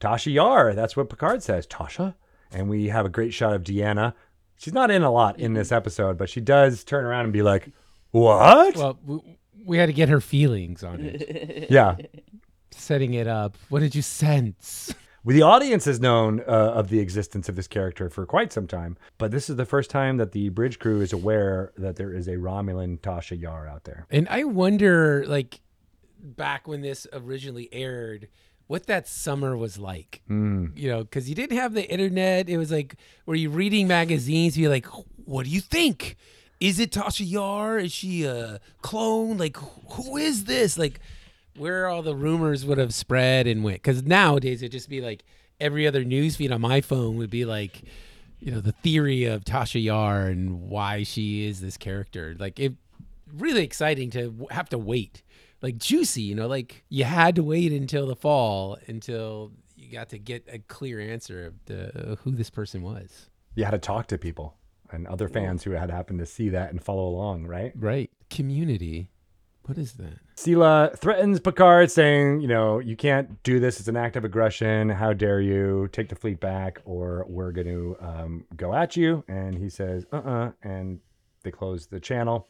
Tasha Yar. That's what Picard says. Tasha. And we have a great shot of Deanna. She's not in a lot in this episode, but she does turn around and be like, What? Well, we, we had to get her feelings on it. yeah. Setting it up. What did you sense? The audience has known uh, of the existence of this character for quite some time, but this is the first time that the bridge crew is aware that there is a Romulan Tasha Yar out there. And I wonder, like, back when this originally aired, what that summer was like. Mm. You know, because you didn't have the internet. It was like, were you reading magazines? You're like, what do you think? Is it Tasha Yar? Is she a clone? Like, who is this? Like, where all the rumors would have spread and went. Because nowadays it'd just be like every other news feed on my phone would be like, you know, the theory of Tasha Yar and why she is this character. Like it, really exciting to have to wait. Like juicy, you know, like you had to wait until the fall until you got to get a clear answer of the, who this person was. You had to talk to people. and other fans who had happened to see that and follow along, right? Right. Community. What is that? Sela threatens Picard, saying, you know, you can't do this. It's an act of aggression. How dare you take the fleet back, or we're going to um, go at you. And he says, uh uh And they close the channel.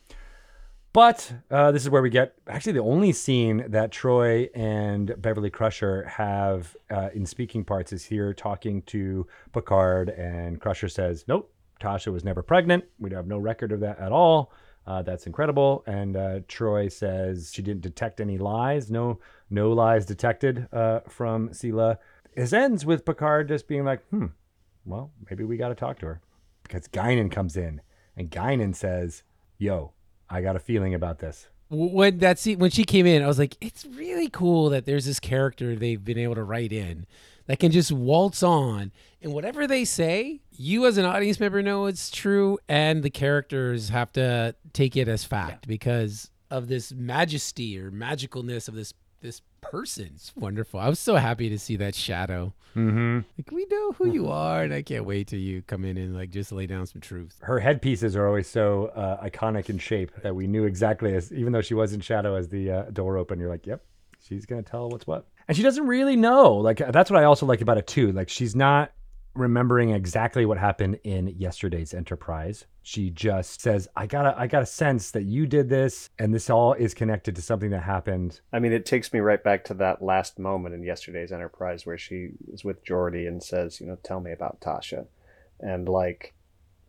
But uh, this is where we get actually the only scene that Troi and Beverly Crusher have uh, in speaking parts is here talking to Picard, and Crusher says, Nope, Tasha was never pregnant. We have no record of that at all. Uh, that's incredible. And uh, Troi says she didn't detect any lies. No, no lies detected uh, from Sela. It ends with Picard just being like, "Hmm, well, maybe we got to talk to her," because Guinan comes in, and Guinan says, "Yo, I got a feeling about this." When that scene, when she came in, I was like, it's really cool that there's this character they've been able to write in that can just waltz on, and whatever they say, you as an audience member know it's true, and the characters have to take it as fact because of this majesty or magicalness of this this person. It's wonderful. I was so happy to see that shadow. Mm-hmm. Like we know who you are, and I can't wait till you come in and like just lay down some truth. Her headpieces are always so uh, iconic in shape that we knew exactly as, even though she was in shadow as the uh, door opened, you're like, yep, she's gonna tell what's what. And she doesn't really know. Like that's what I also like about it too. Like she's not remembering exactly what happened in yesterday's Enterprise. She just says, "I got to I got a sense that you did this, and this all is connected to something that happened." I mean, it takes me right back to that last moment in yesterday's Enterprise where she is with Geordi and says, you know, tell me about Tasha. And like,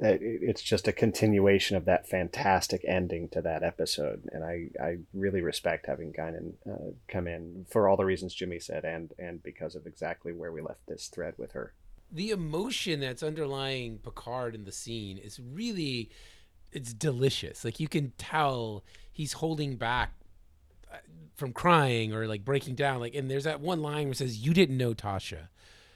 it's just a continuation of that fantastic ending to that episode. And I, I really respect having Guinan uh, come in for all the reasons Jimmie said and, and because of exactly where we left this thread with her. the emotion that's underlying Picard in the scene is really it's delicious. Like you can tell he's holding back uh, from crying or like breaking down. Like and there's that one line where it says, "You didn't know Tasha."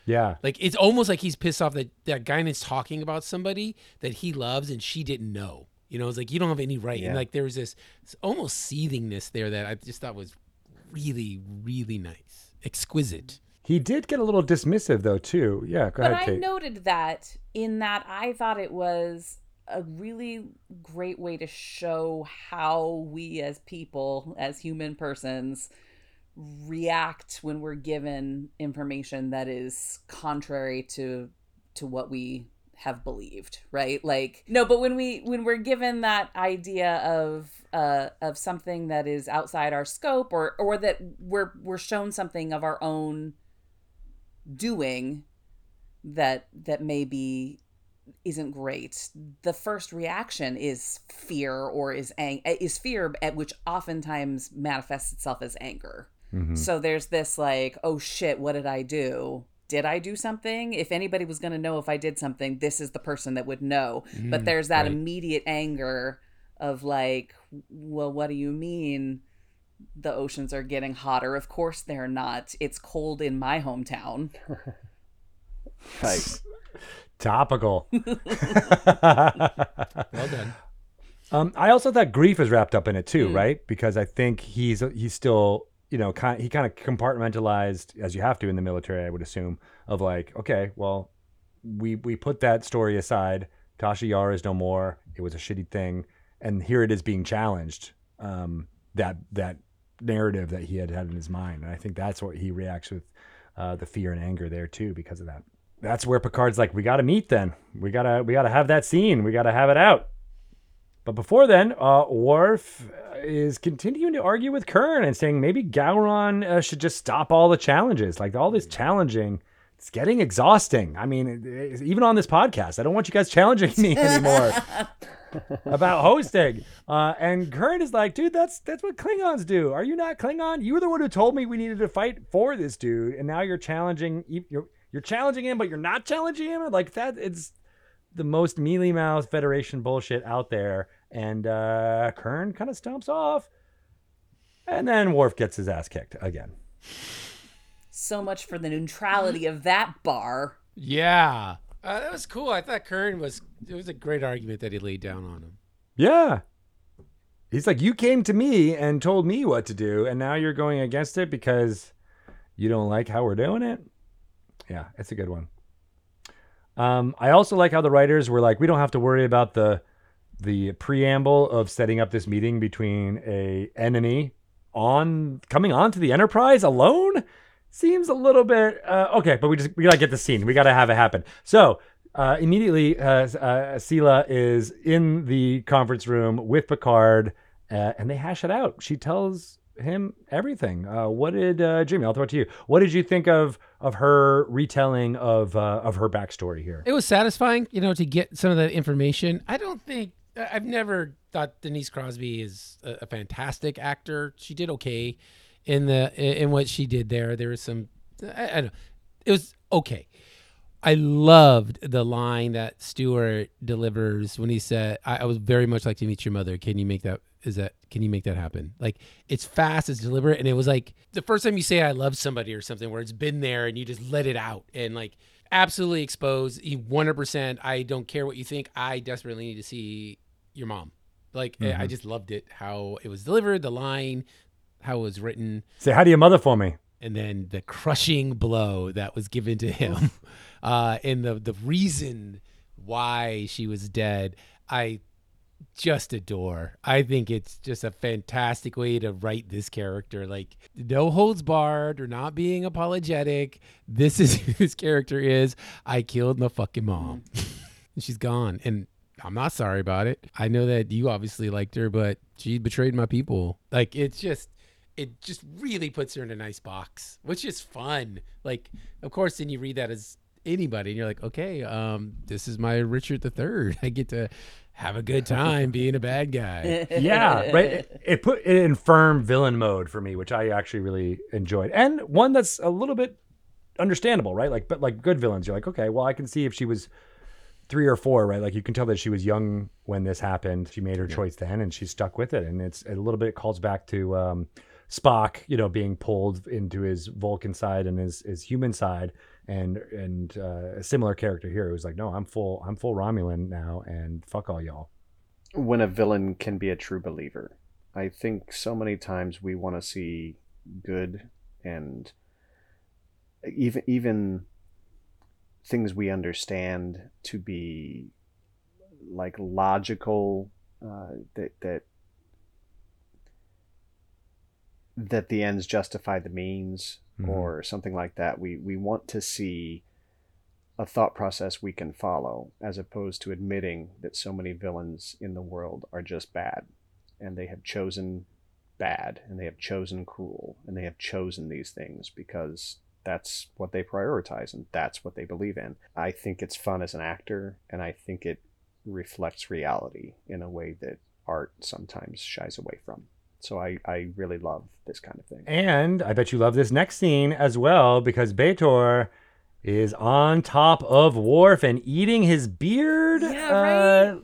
Yeah, Like it's almost like he's pissed off that that guy is talking about somebody that he loves and she didn't know. You know, it's like you don't have any right. And Yeah. like there's this this almost seethingness there that I just thought was really, really nice, exquisite. he did get a little dismissive though too. Yeah, go But ahead, I Kate. noted that in that I thought it was a really great way to show how we as people, as human persons, react when we're given information that is contrary to to what we have believed right? Like no but when we when we're given that idea of uh of something that is outside our scope or or that we're we're shown something of our own doing that that maybe isn't great the first reaction is fear or is ang- is fear at which oftentimes manifests itself as anger Mhm. so there's this like oh shit what did i do did i do something if anybody was going to know if i did something this is the person that would know but Mm, there's that right. immediate anger of like well what do you mean the oceans are getting hotter of course they're not it's cold in my hometown Right. Topical. Well done. Um, I also thought grief is wrapped up in it Mm. too, right? Because I think he's he's still you know kind he kind of compartmentalized as you have to in the military, I would assume, of like okay, well, we we put that story aside. Tasha Yar is no more. It was a shitty thing, and here it is being challenged. Um, that that narrative that he had had in his mind, and I think that's what he reacts with uh, the fear and anger there too because of that. That's where Picard's like, we got to meet. Then we gotta we gotta have that scene. We gotta have it out. But before then, uh, Worf is continuing to argue with Kurn and saying maybe Gowron uh, should just stop all the challenges. Like all this challenging, it's getting exhausting. I mean, even on this podcast, I don't want you guys challenging me anymore about hosting. Uh, and Kurn is like, dude, that's that's what Klingons do. Are you not Klingon? You were the one who told me we needed to fight for this dude, and now you're challenging. You're you're challenging him, but you're not challenging him. Like that, it's the most mealy mouthed Federation bullshit out there. And uh, Kurn kind of stomps off. And then Worf gets his ass kicked again. so much for the neutrality of that bar Yeah. Uh, that was cool. I thought Kurn was it was a great argument that he laid down on him. Yeah. He's like, You came to me and told me what to do, and now you're going against it because you don't like how we're doing it? Yeah, it's a good one. Um, I also like how the writers were like, we don't have to worry about the the preamble of setting up this meeting between a enemy on coming onto the Enterprise alone. Seems a little bit uh, okay, but we just we gotta get the scene. We gotta have it happen. So uh, immediately, uh, uh, is in the conference room with Picard, uh, and they hash it out. She tells him everything. Uh, what did uh, Jimmie? I'll throw it to you. What did you think of of her retelling of uh, of her backstory here? It was satisfying, you know, to get some of that information. I don't think I've never thought Denise Crosby is a, a fantastic actor. She did okay in the in what she did there. There was some, I, I don't it was okay. I loved the line that Stewart delivers when he said, I, I would very much like to meet your mother. Can you make that is that can you make that happen? Like it's fast, it's deliberate, and it was like the first time you say I love somebody or something where it's been there and you just let it out and like absolutely exposed. You 100%. I don't care what you think. I desperately need to see your mom. Like eh, I- I just loved it how it was delivered, the line, how it was written. Say hi to your mother for me. and then the crushing blow that was given to him uh and the the reason why she was dead i just adore. I think it's just a fantastic way to write this character. Like no holds barred or not being apologetic. This is who this character is. I killed my fucking mom. Mm-hmm. And she's gone. And i'm not sorry about it i know that you obviously liked her but she betrayed my people like it's just it just really puts her in a nice box, which is fun. Like, of course, then you read that as anybody, and you're like, okay, um, this is my Richard III. I get to have a good time being a bad guy. yeah, right. It, it put it in firm villain mode for me, which I actually really enjoyed, and one that's a little bit understandable, right? Like, but like good villains, you're like, okay, well, I can see if she was three or four, right? Like you can tell that she was young when this happened. She made her choice then, and she stuck with it. And it's a little bit calls back to um, Spock, you know, being pulled into his Vulcan side and his his human side, and and uh, a similar character here who's like, no, I'm full, I'm full Romulan now, and fuck all y'all. when a villain can be a true believer. I think so many times we want to see good and even even things we understand to be like logical uh, that that that the ends justify the means Mhm. or something like that. We we want to see a thought process we can follow, as opposed to admitting that so many villains in the world are just bad, and they have chosen bad, and they have chosen cruel, and they have chosen these things because that's what they prioritize and that's what they believe in. I think it's fun as an actor, and I think it reflects reality in a way that art sometimes shies away from. So I, I really love this kind of thing. And I bet you love this next scene as well because Betor is on top of Worf and eating his beard. Yeah, right.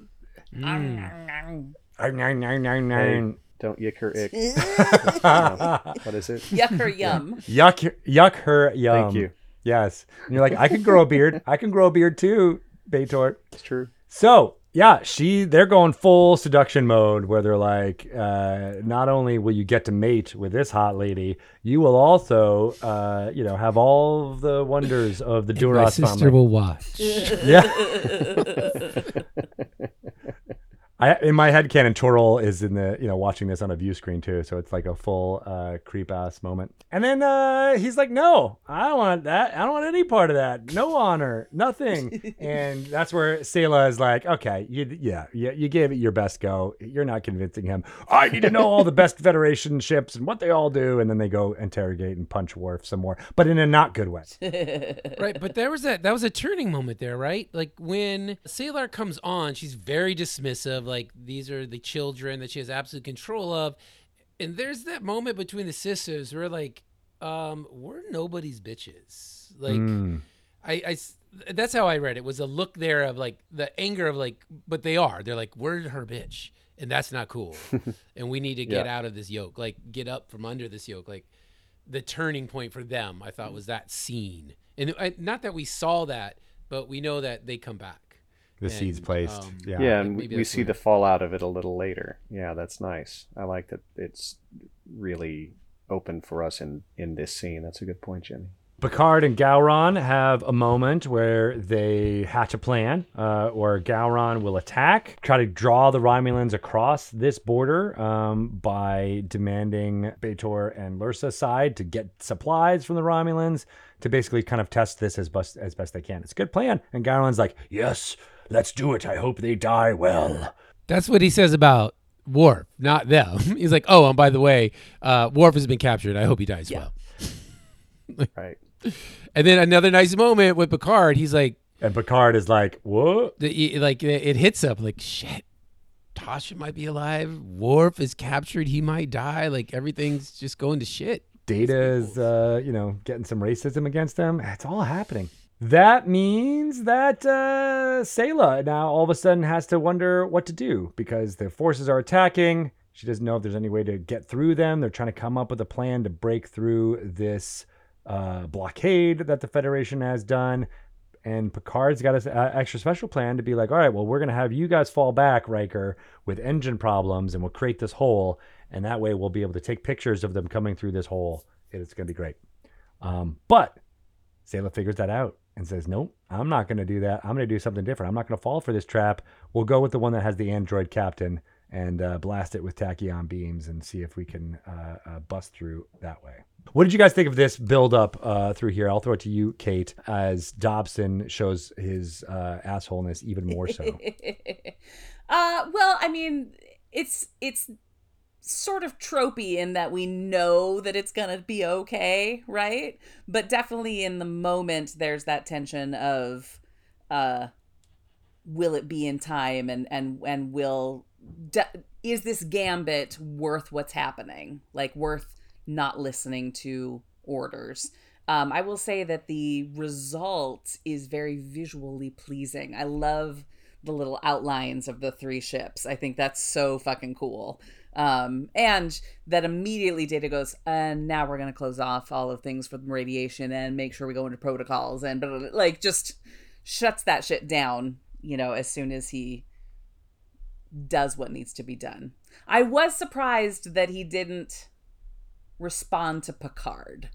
Mm. Uh, nine, nine, nine, Hey, nine. Don't yuck her ick. No. What is it? Yuck her yum. yuck, yuck her yum. Thank you. Yes. And you're like, I can grow a beard. I can grow a beard too, Betor. It's true. So yeah, she they're going full seduction mode where they're like, uh, not only will you get to mate with this hot lady, you will also, uh, you know, have all of the wonders of the My Duras sister family. will watch. Yeah. I in my head canon Toral is in the you know watching this on a view screen too, so it's like a full uh, creep ass moment. And then uh, he's like, "No, I don't want that. I don't want any part of that. No honor, nothing." and that's where Sela is like, "Okay, you, yeah, yeah, you gave it your best go. You're not convincing him. I need to know all the best Federation ships and what they all do." And then they go interrogate and punch Worf some more, but in a not good way. right, but there was that that was a turning moment there, right? Like when Sela comes on, she's very dismissive, like these are the children that she has absolute control of. And there's that moment between the sisters where like um we're nobody's bitches. Like Mm. I, I that's how I read it. Was a look there of like the anger of like, but they are. They're like, we're her bitch, and that's not cool. and we need to get Yeah. out of this yoke, like get up from under this yoke. Like the turning point for them, I thought was that scene. And I, not that we saw that, but we know that they come back. The seeds placed. um, yeah. Yeah, and we, maybe we see where- the fallout of it a little later. Yeah, that's nice. I like that it's really open for us in in this scene. That's a good point, Jimmie. Picard and Gowron have a moment where they hatch a plan, uh, or Gowron will attack, try to draw the Romulans across this border um, by demanding Betor and Lursa's side to get supplies from the Romulans to basically kind of test this as best as best they can. It's a good plan, and Gowron's like, "Yes, let's do it. I hope they die well." That's what he says about Worf, not them. He's like, oh, and by the way, uh, Worf has been captured. I hope he dies well. Right. And then another nice moment with Picard. He's like, And Picard is like, "What?" the, like it hits up like shit. Tasha might be alive. Worf is captured. He might die. Like everything's just going to shit. Data is, uh, you know, getting some racism against him. It's all happening. That means that uh, Sela now all of a sudden has to wonder what to do because the forces are attacking. She doesn't know if there's any way to get through them. They're trying to come up with a plan to break through this uh, blockade that the Federation has done. And Picard's got an extra special plan to be like, all right, well, we're going to have you guys fall back, Riker, with engine problems, and we'll create this hole. And that way we'll be able to take pictures of them coming through this hole. And it's going to be great. Um, but Sela figures that out and says, Nope, I'm not going to do that. I'm going to do something different. I'm not going to fall for this trap. We'll go with the one that has the android captain and uh, blast it with tachyon beams and see if we can uh, uh, bust through that way. What did you guys think of this build up uh, through here? I'll throw it to you, Kate, as Hobson shows his uh, assholeness even more so. uh, well, I mean, it's it's sort of tropey in that we know that it's gonna be okay, right? But definitely in the moment, there's that tension of, uh, will it be in time, and and and will de- is this gambit worth what's happening? Like worth not listening to orders? Um, I will say that the result is very visually pleasing. I love the little outlines of the three ships. I think that's so fucking cool. Um, and that immediately data goes, and now we're going to close off all of things from radiation and make sure we go into protocols and blah, blah, blah, like just shuts that shit down, you know, as soon as he does what needs to be done. I was surprised that he didn't respond to Picard.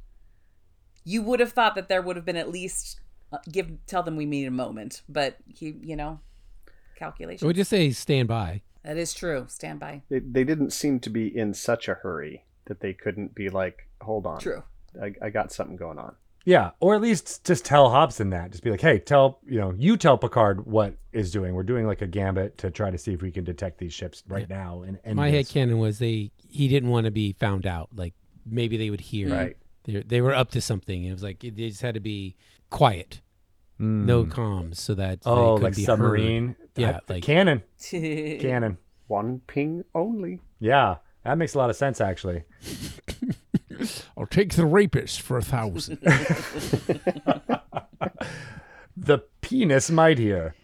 You would have thought that there would have been at least uh, give tell them we need a moment, but he, you know, calculation. Would just say stand by. That is true. Stand by. They, they didn't seem to be in such a hurry that they couldn't be like, hold on. True. I, I got something going on. Yeah, or at least just tell Hobson that. Just be like, hey, tell you know, you tell Picard what is doing. We're doing like a gambit to try to see if we can detect these ships right now. And, and My head canon was they he didn't want to be found out. Like maybe they would hear. Right. They they were up to something. It was like they just had to be quiet, no comms, so that they Hmm. Oh, could like be heard. submarine. Yeah, I- like- cannon, cannon. One ping only. Yeah, that makes a lot of sense actually. I'll take the rapist for a thousand. The penis might mightier.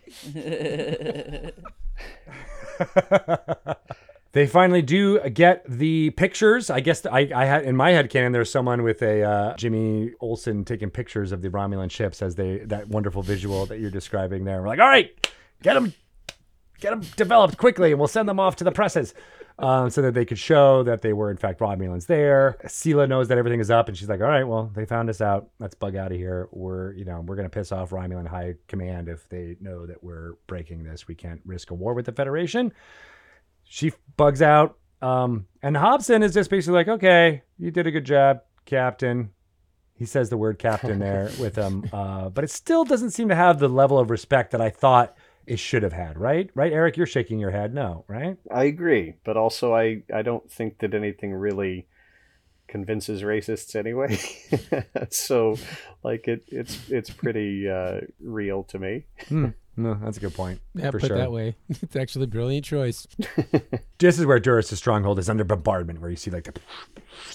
They finally do get the pictures. I guess I, I had in my head canon there's someone with a uh, Jimmy Olsen taking pictures of the Romulan ships as they that wonderful visual that you're describing there. We're like, all right, get them, get them developed quickly, and we'll send them off to the presses. Um, so that they could show that they were in fact Romulans there. Sela knows that everything is up, and she's like, "All right, well, they found us out. Let's bug out of here. We're, you know, we're gonna piss off Romulan High Command if they know that we're breaking this. We can't risk a war with the Federation." She bugs out, um, and Hobson is just basically like, "Okay, you did a good job, Captain." He says the word "captain" there with him, uh, but it still doesn't seem to have the level of respect that I thought it should have had. Right? Right, Erik? You're shaking your head. No, right? I agree, but also I, I don't think that anything really convinces racists anyway. so, like it it's it's pretty uh, real to me. No, that's a good point. yeah, for put sure. that way. It's actually a brilliant choice. This is where Duras' stronghold is under bombardment, where you see like the,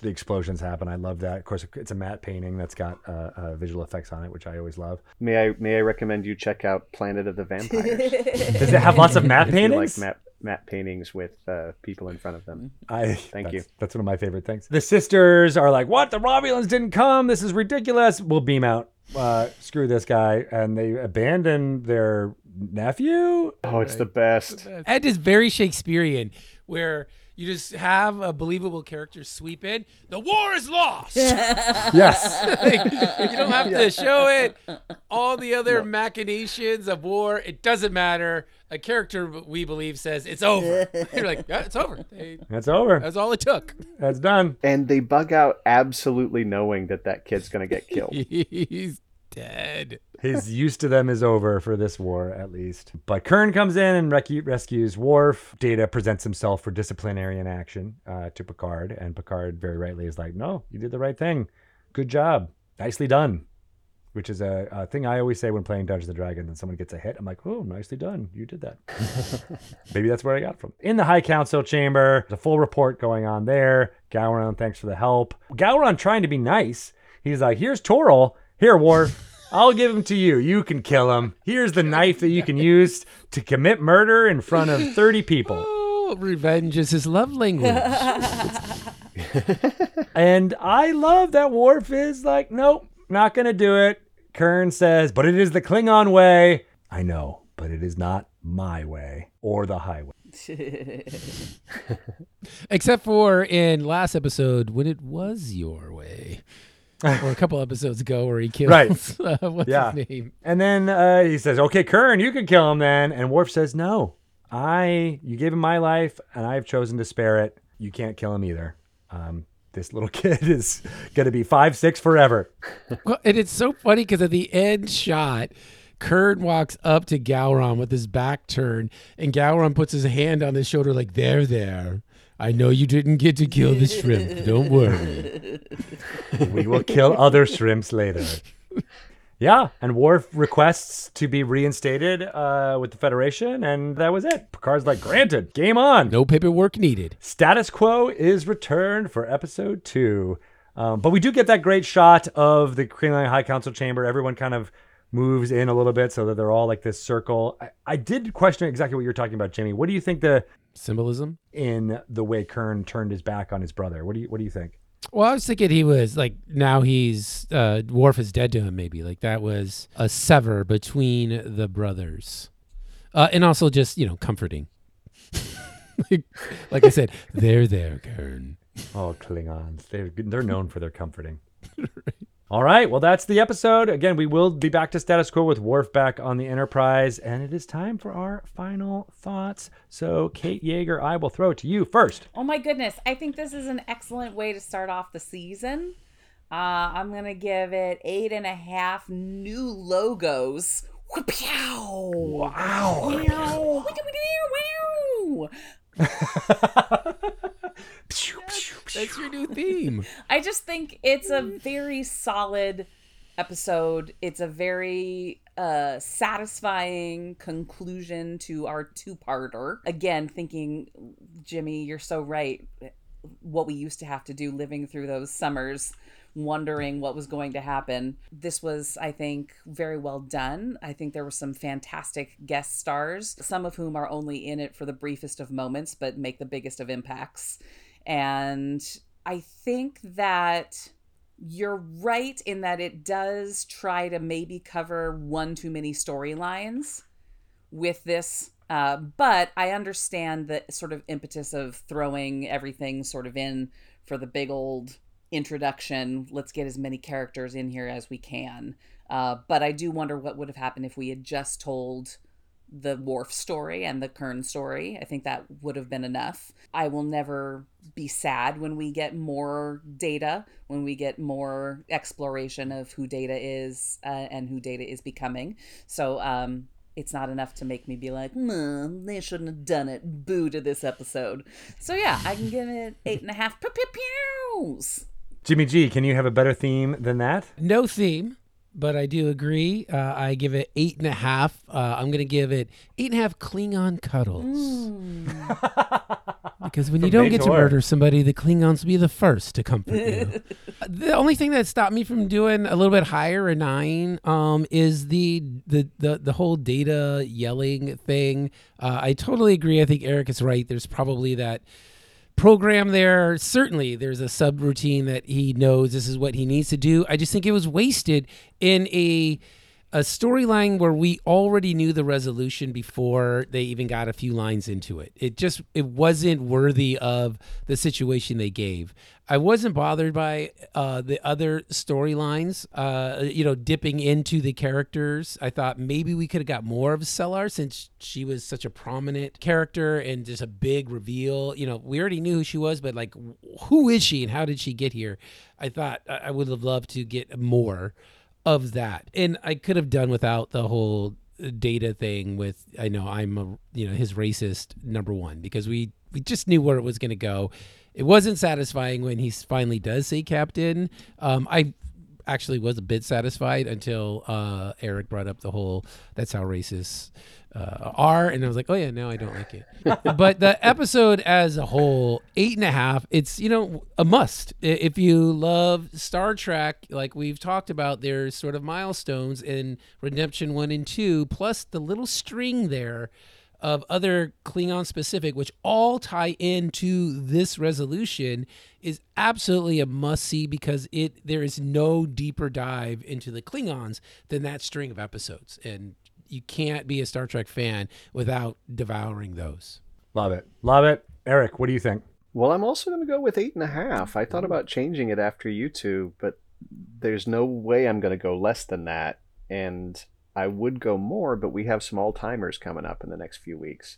the explosions happen. I love that. Of course, it's a matte painting that's got uh, uh, visual effects on it, which I always love. May I may I recommend you check out Planet of the Vampires? Does it have lots of matte if you like paintings? matte matte paintings with uh, people in front of them. I Thank that's, you. That's one of my favorite things. The sisters are like, "What? The Romulans didn't come. This is ridiculous. We'll beam out. Uh, screw this guy." And they abandon their nephew. Oh, it's the best. Ed is very Shakespearean. where you just have a believable character sweep in. The war is lost. Yes. Like, you don't have to show it. All the other machinations of war, it doesn't matter. A character we believe says it's over. You're like, yeah, it's over. They- That's over. That's all it took. That's done. And they bug out absolutely knowing that that kid's going to get killed. He's dead. His use to them is over for this war, at least. But Kurn comes in and rec- rescues Worf. Data presents himself for disciplinary inaction uh, to Picard, and Picard very rightly is like, "No, you did the right thing. Good job. Nicely done." Which is a, a thing I always say when playing Dungeons and Dragons, and someone gets a hit. I'm like, "Oh, nicely done. You did that." Maybe that's where I got from. In the High Council chamber, there's a full report going on there. Gowron, thanks for the help. Gowron trying to be nice. He's like, here's Toral. Here, Worf. I'll give him to you. You can kill him. Here's the knife that you can use to commit murder in front of 30 people. Oh, revenge is his love language. And I love that Worf is like, nope, not going to do it. Kurn says, but it is the Klingon way. I know, but it is not my way or the highway. Except for in last episode when it was your way. or a couple episodes ago where he kills Right. uh, what's Yeah. his name? And then uh, he says, "Okay, Kurn, you can kill him then." And Worf says, "No, I. You gave him my life, and I have chosen to spare it. You can't kill him either. Um, this little kid is gonna be five six forever." Well, and it's so funny because at the end shot, Kurn walks up to Gowron with his back turned, and Gowron puts his hand on his shoulder like, "There, there. I know you didn't get to kill the shrimp. Don't worry." we will kill other shrimps later. Yeah, and Worf requests to be reinstated uh, with the Federation, and that was it. Picard's like, "Granted, game on." No paperwork needed. Status quo is returned for episode two. Um, but we do get that great shot of the Klingon High Council chamber. Everyone kind of moves in a little bit so that they're all like this circle. I, I did question exactly what you're talking about, Jimmie. What do you think the Symbolism. in the way Kurn turned his back on his brother? What do you What do you think? Well, I was thinking he was like now he's uh Worf is dead to him. Maybe like that was a sever between the brothers, uh, and also just you know comforting. like, like I said, there, there, Kurn. Oh, Klingons. They're they're known for their comforting. All right. Well, that's the episode. Again, we will be back to status quo with Worf back on the Enterprise, and it is time for our final thoughts. So, Kate Jaeger, I will throw it to you first. Oh my goodness. I think this is an excellent way to start off the season. Uh, I'm going to give it eight and a half new logos. Wow. Wow. Wow. Wow. That's your new theme. I just think it's a very solid episode. It's a very uh, satisfying conclusion to our two-parter. Again, thinking, Jimmie, you're so right. What we used to have to do living through those summers, wondering what was going to happen. This was, I think, very well done. I think there were some fantastic guest stars, some of whom are only in it for the briefest of moments, but make the biggest of impacts. And I think that you're right in that it does try to maybe cover one too many storylines with this. Uh, but I understand the sort of impetus of throwing everything sort of in for the big old introduction. Let's get as many characters in here as we can. Uh, but I do wonder what would have happened if we had just told the Worf story and the Kurn story. I think that would have been enough. I will never be sad when we get more data, when we get more exploration of who Data is uh, and who Data is becoming. So um, it's not enough to make me be like, "Hmm, they shouldn't have done it. Boo to this episode. So yeah, I can give it eight and a half pew pew pews. Jimmie G, can you have a better theme than that? No theme, but I do agree. Uh, I give it eight and a half. Uh, I'm going to give it eight and a half Klingon cuddles. Because when you don't get to Bajor. murder somebody, the Klingons will be the first to comfort you. the only thing that stopped me from doing a little bit higher, a nine, um, is the, the the the whole data yelling thing. Uh, I totally agree. I think Erik is right. There's probably that program there. Certainly, there's a subroutine that he knows this is what he needs to do. I just think it was wasted in a a storyline where we already knew the resolution before they even got a few lines into it. It just it wasn't worthy of the situation they gave. I wasn't bothered by uh, the other storylines, uh, you know, dipping into the characters. I thought maybe we could have got more of Sela since she was such a prominent character and just a big reveal. You know, we already knew who she was, but like, who is she and how did she get here? I thought I would have loved to get more of that. And I could have done without the whole data thing with I know I'm a you know his racist number 1 because we we just knew where it was going to go. It wasn't satisfying when he finally does say captain. Um, I actually was a bit satisfied until uh, Erik brought up the whole that's how racists uh, are, and I was like, oh yeah, no, I don't like it. but the episode as a whole, eight and a half, it's you know a must if you love Star Trek. Like we've talked about, there's sort of milestones in Redemption one and two, plus the little string there of other Klingon specific, which all tie into this resolution, is absolutely a must see because it there is no deeper dive into the Klingons than that string of episodes, and you can't be a Star Trek fan without devouring those. Love it, love it. Erik, what do you think? Well, I'm also going to go with eight and a half. I thought about changing it after you two, but there's no way I'm going to go less than that. And I would go more, but we have some all timers coming up in the next few weeks.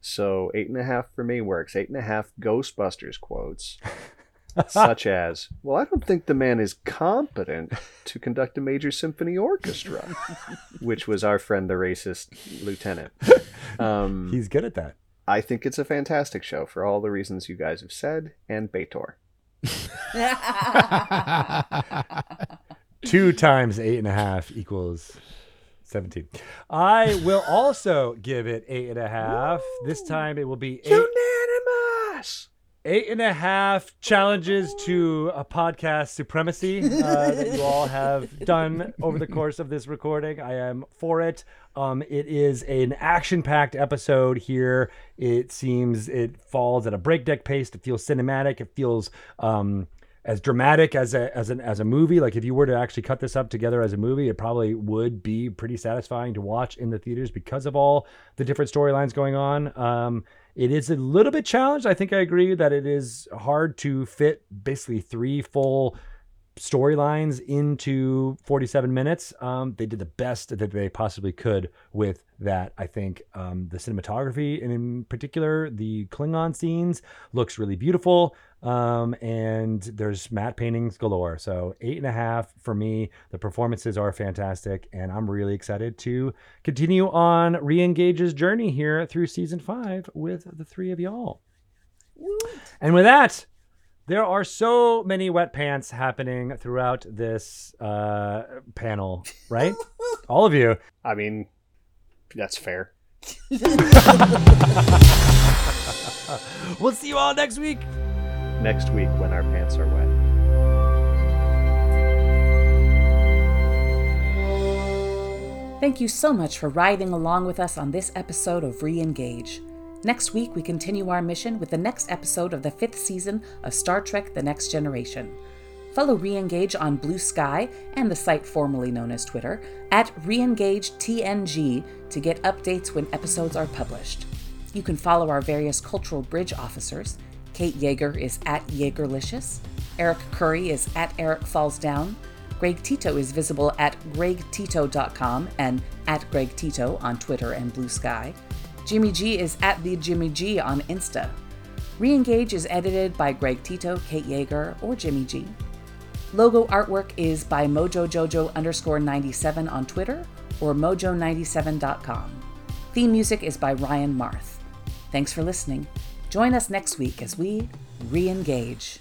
So eight and a half for me works. Eight and a half Ghostbusters quotes, such as, "Well, I don't think the man is competent to conduct a major symphony orchestra," which was our friend the racist lieutenant. Um, He's good at that. I think it's a fantastic show for all the reasons you guys have said, and Betor. Two times eight and a half equals 17. I will also give it eight and a half. This time it will be eight, Unanimous. Eight and a half challenges to a podcast supremacy uh, that you all have done over the course of this recording. I am for it. Um, it is an action-packed episode here. It seems it falls at a breakneck pace. It feels cinematic. It feels um, as dramatic as a as an as a movie. Like if you were to actually cut this up together as a movie, it probably would be pretty satisfying to watch in the theaters because of all the different storylines going on. Um, it is a little bit challenged. I think I agree that it is hard to fit basically three full storylines into 47 minutes. Um, they did the best that they possibly could with that. I think um, the cinematography, and in particular, the Klingon scenes, looks really beautiful. Um, and there's matte paintings galore. So eight and a half for me. The performances are fantastic, and I'm really excited to continue on Reengage's journey here through season five with the three of y'all. And with that, there are so many wet pants happening throughout this uh, panel, right? All of you. I mean, that's fair. We'll see you all next week. Next week when our pants are wet. Thank you so much for riding along with us on this episode of Reengage. Next week, we continue our mission with the next episode of the fifth season of Star Trek The Next Generation. Follow Reengage on Blue Sky and the site formerly known as Twitter at ReengageTNG to get updates when episodes are published. You can follow our various cultural bridge officers. Kate Jaeger is at Jaegerlicious. Erik Curry is at Erik Falls Down. Greg Tito is visible at gregtito.com and at Greg Tito on Twitter and Blue Sky. Jimmie G is at the Jimmie G on Insta. Reengage is edited by Greg Tito, Kate Jaeger, or Jimmy G. Logo artwork is by mojojojo underscore 97 on Twitter or mojo97.com. Theme music is by Ryan Marth. Thanks for listening. Join us next week as we re-engage.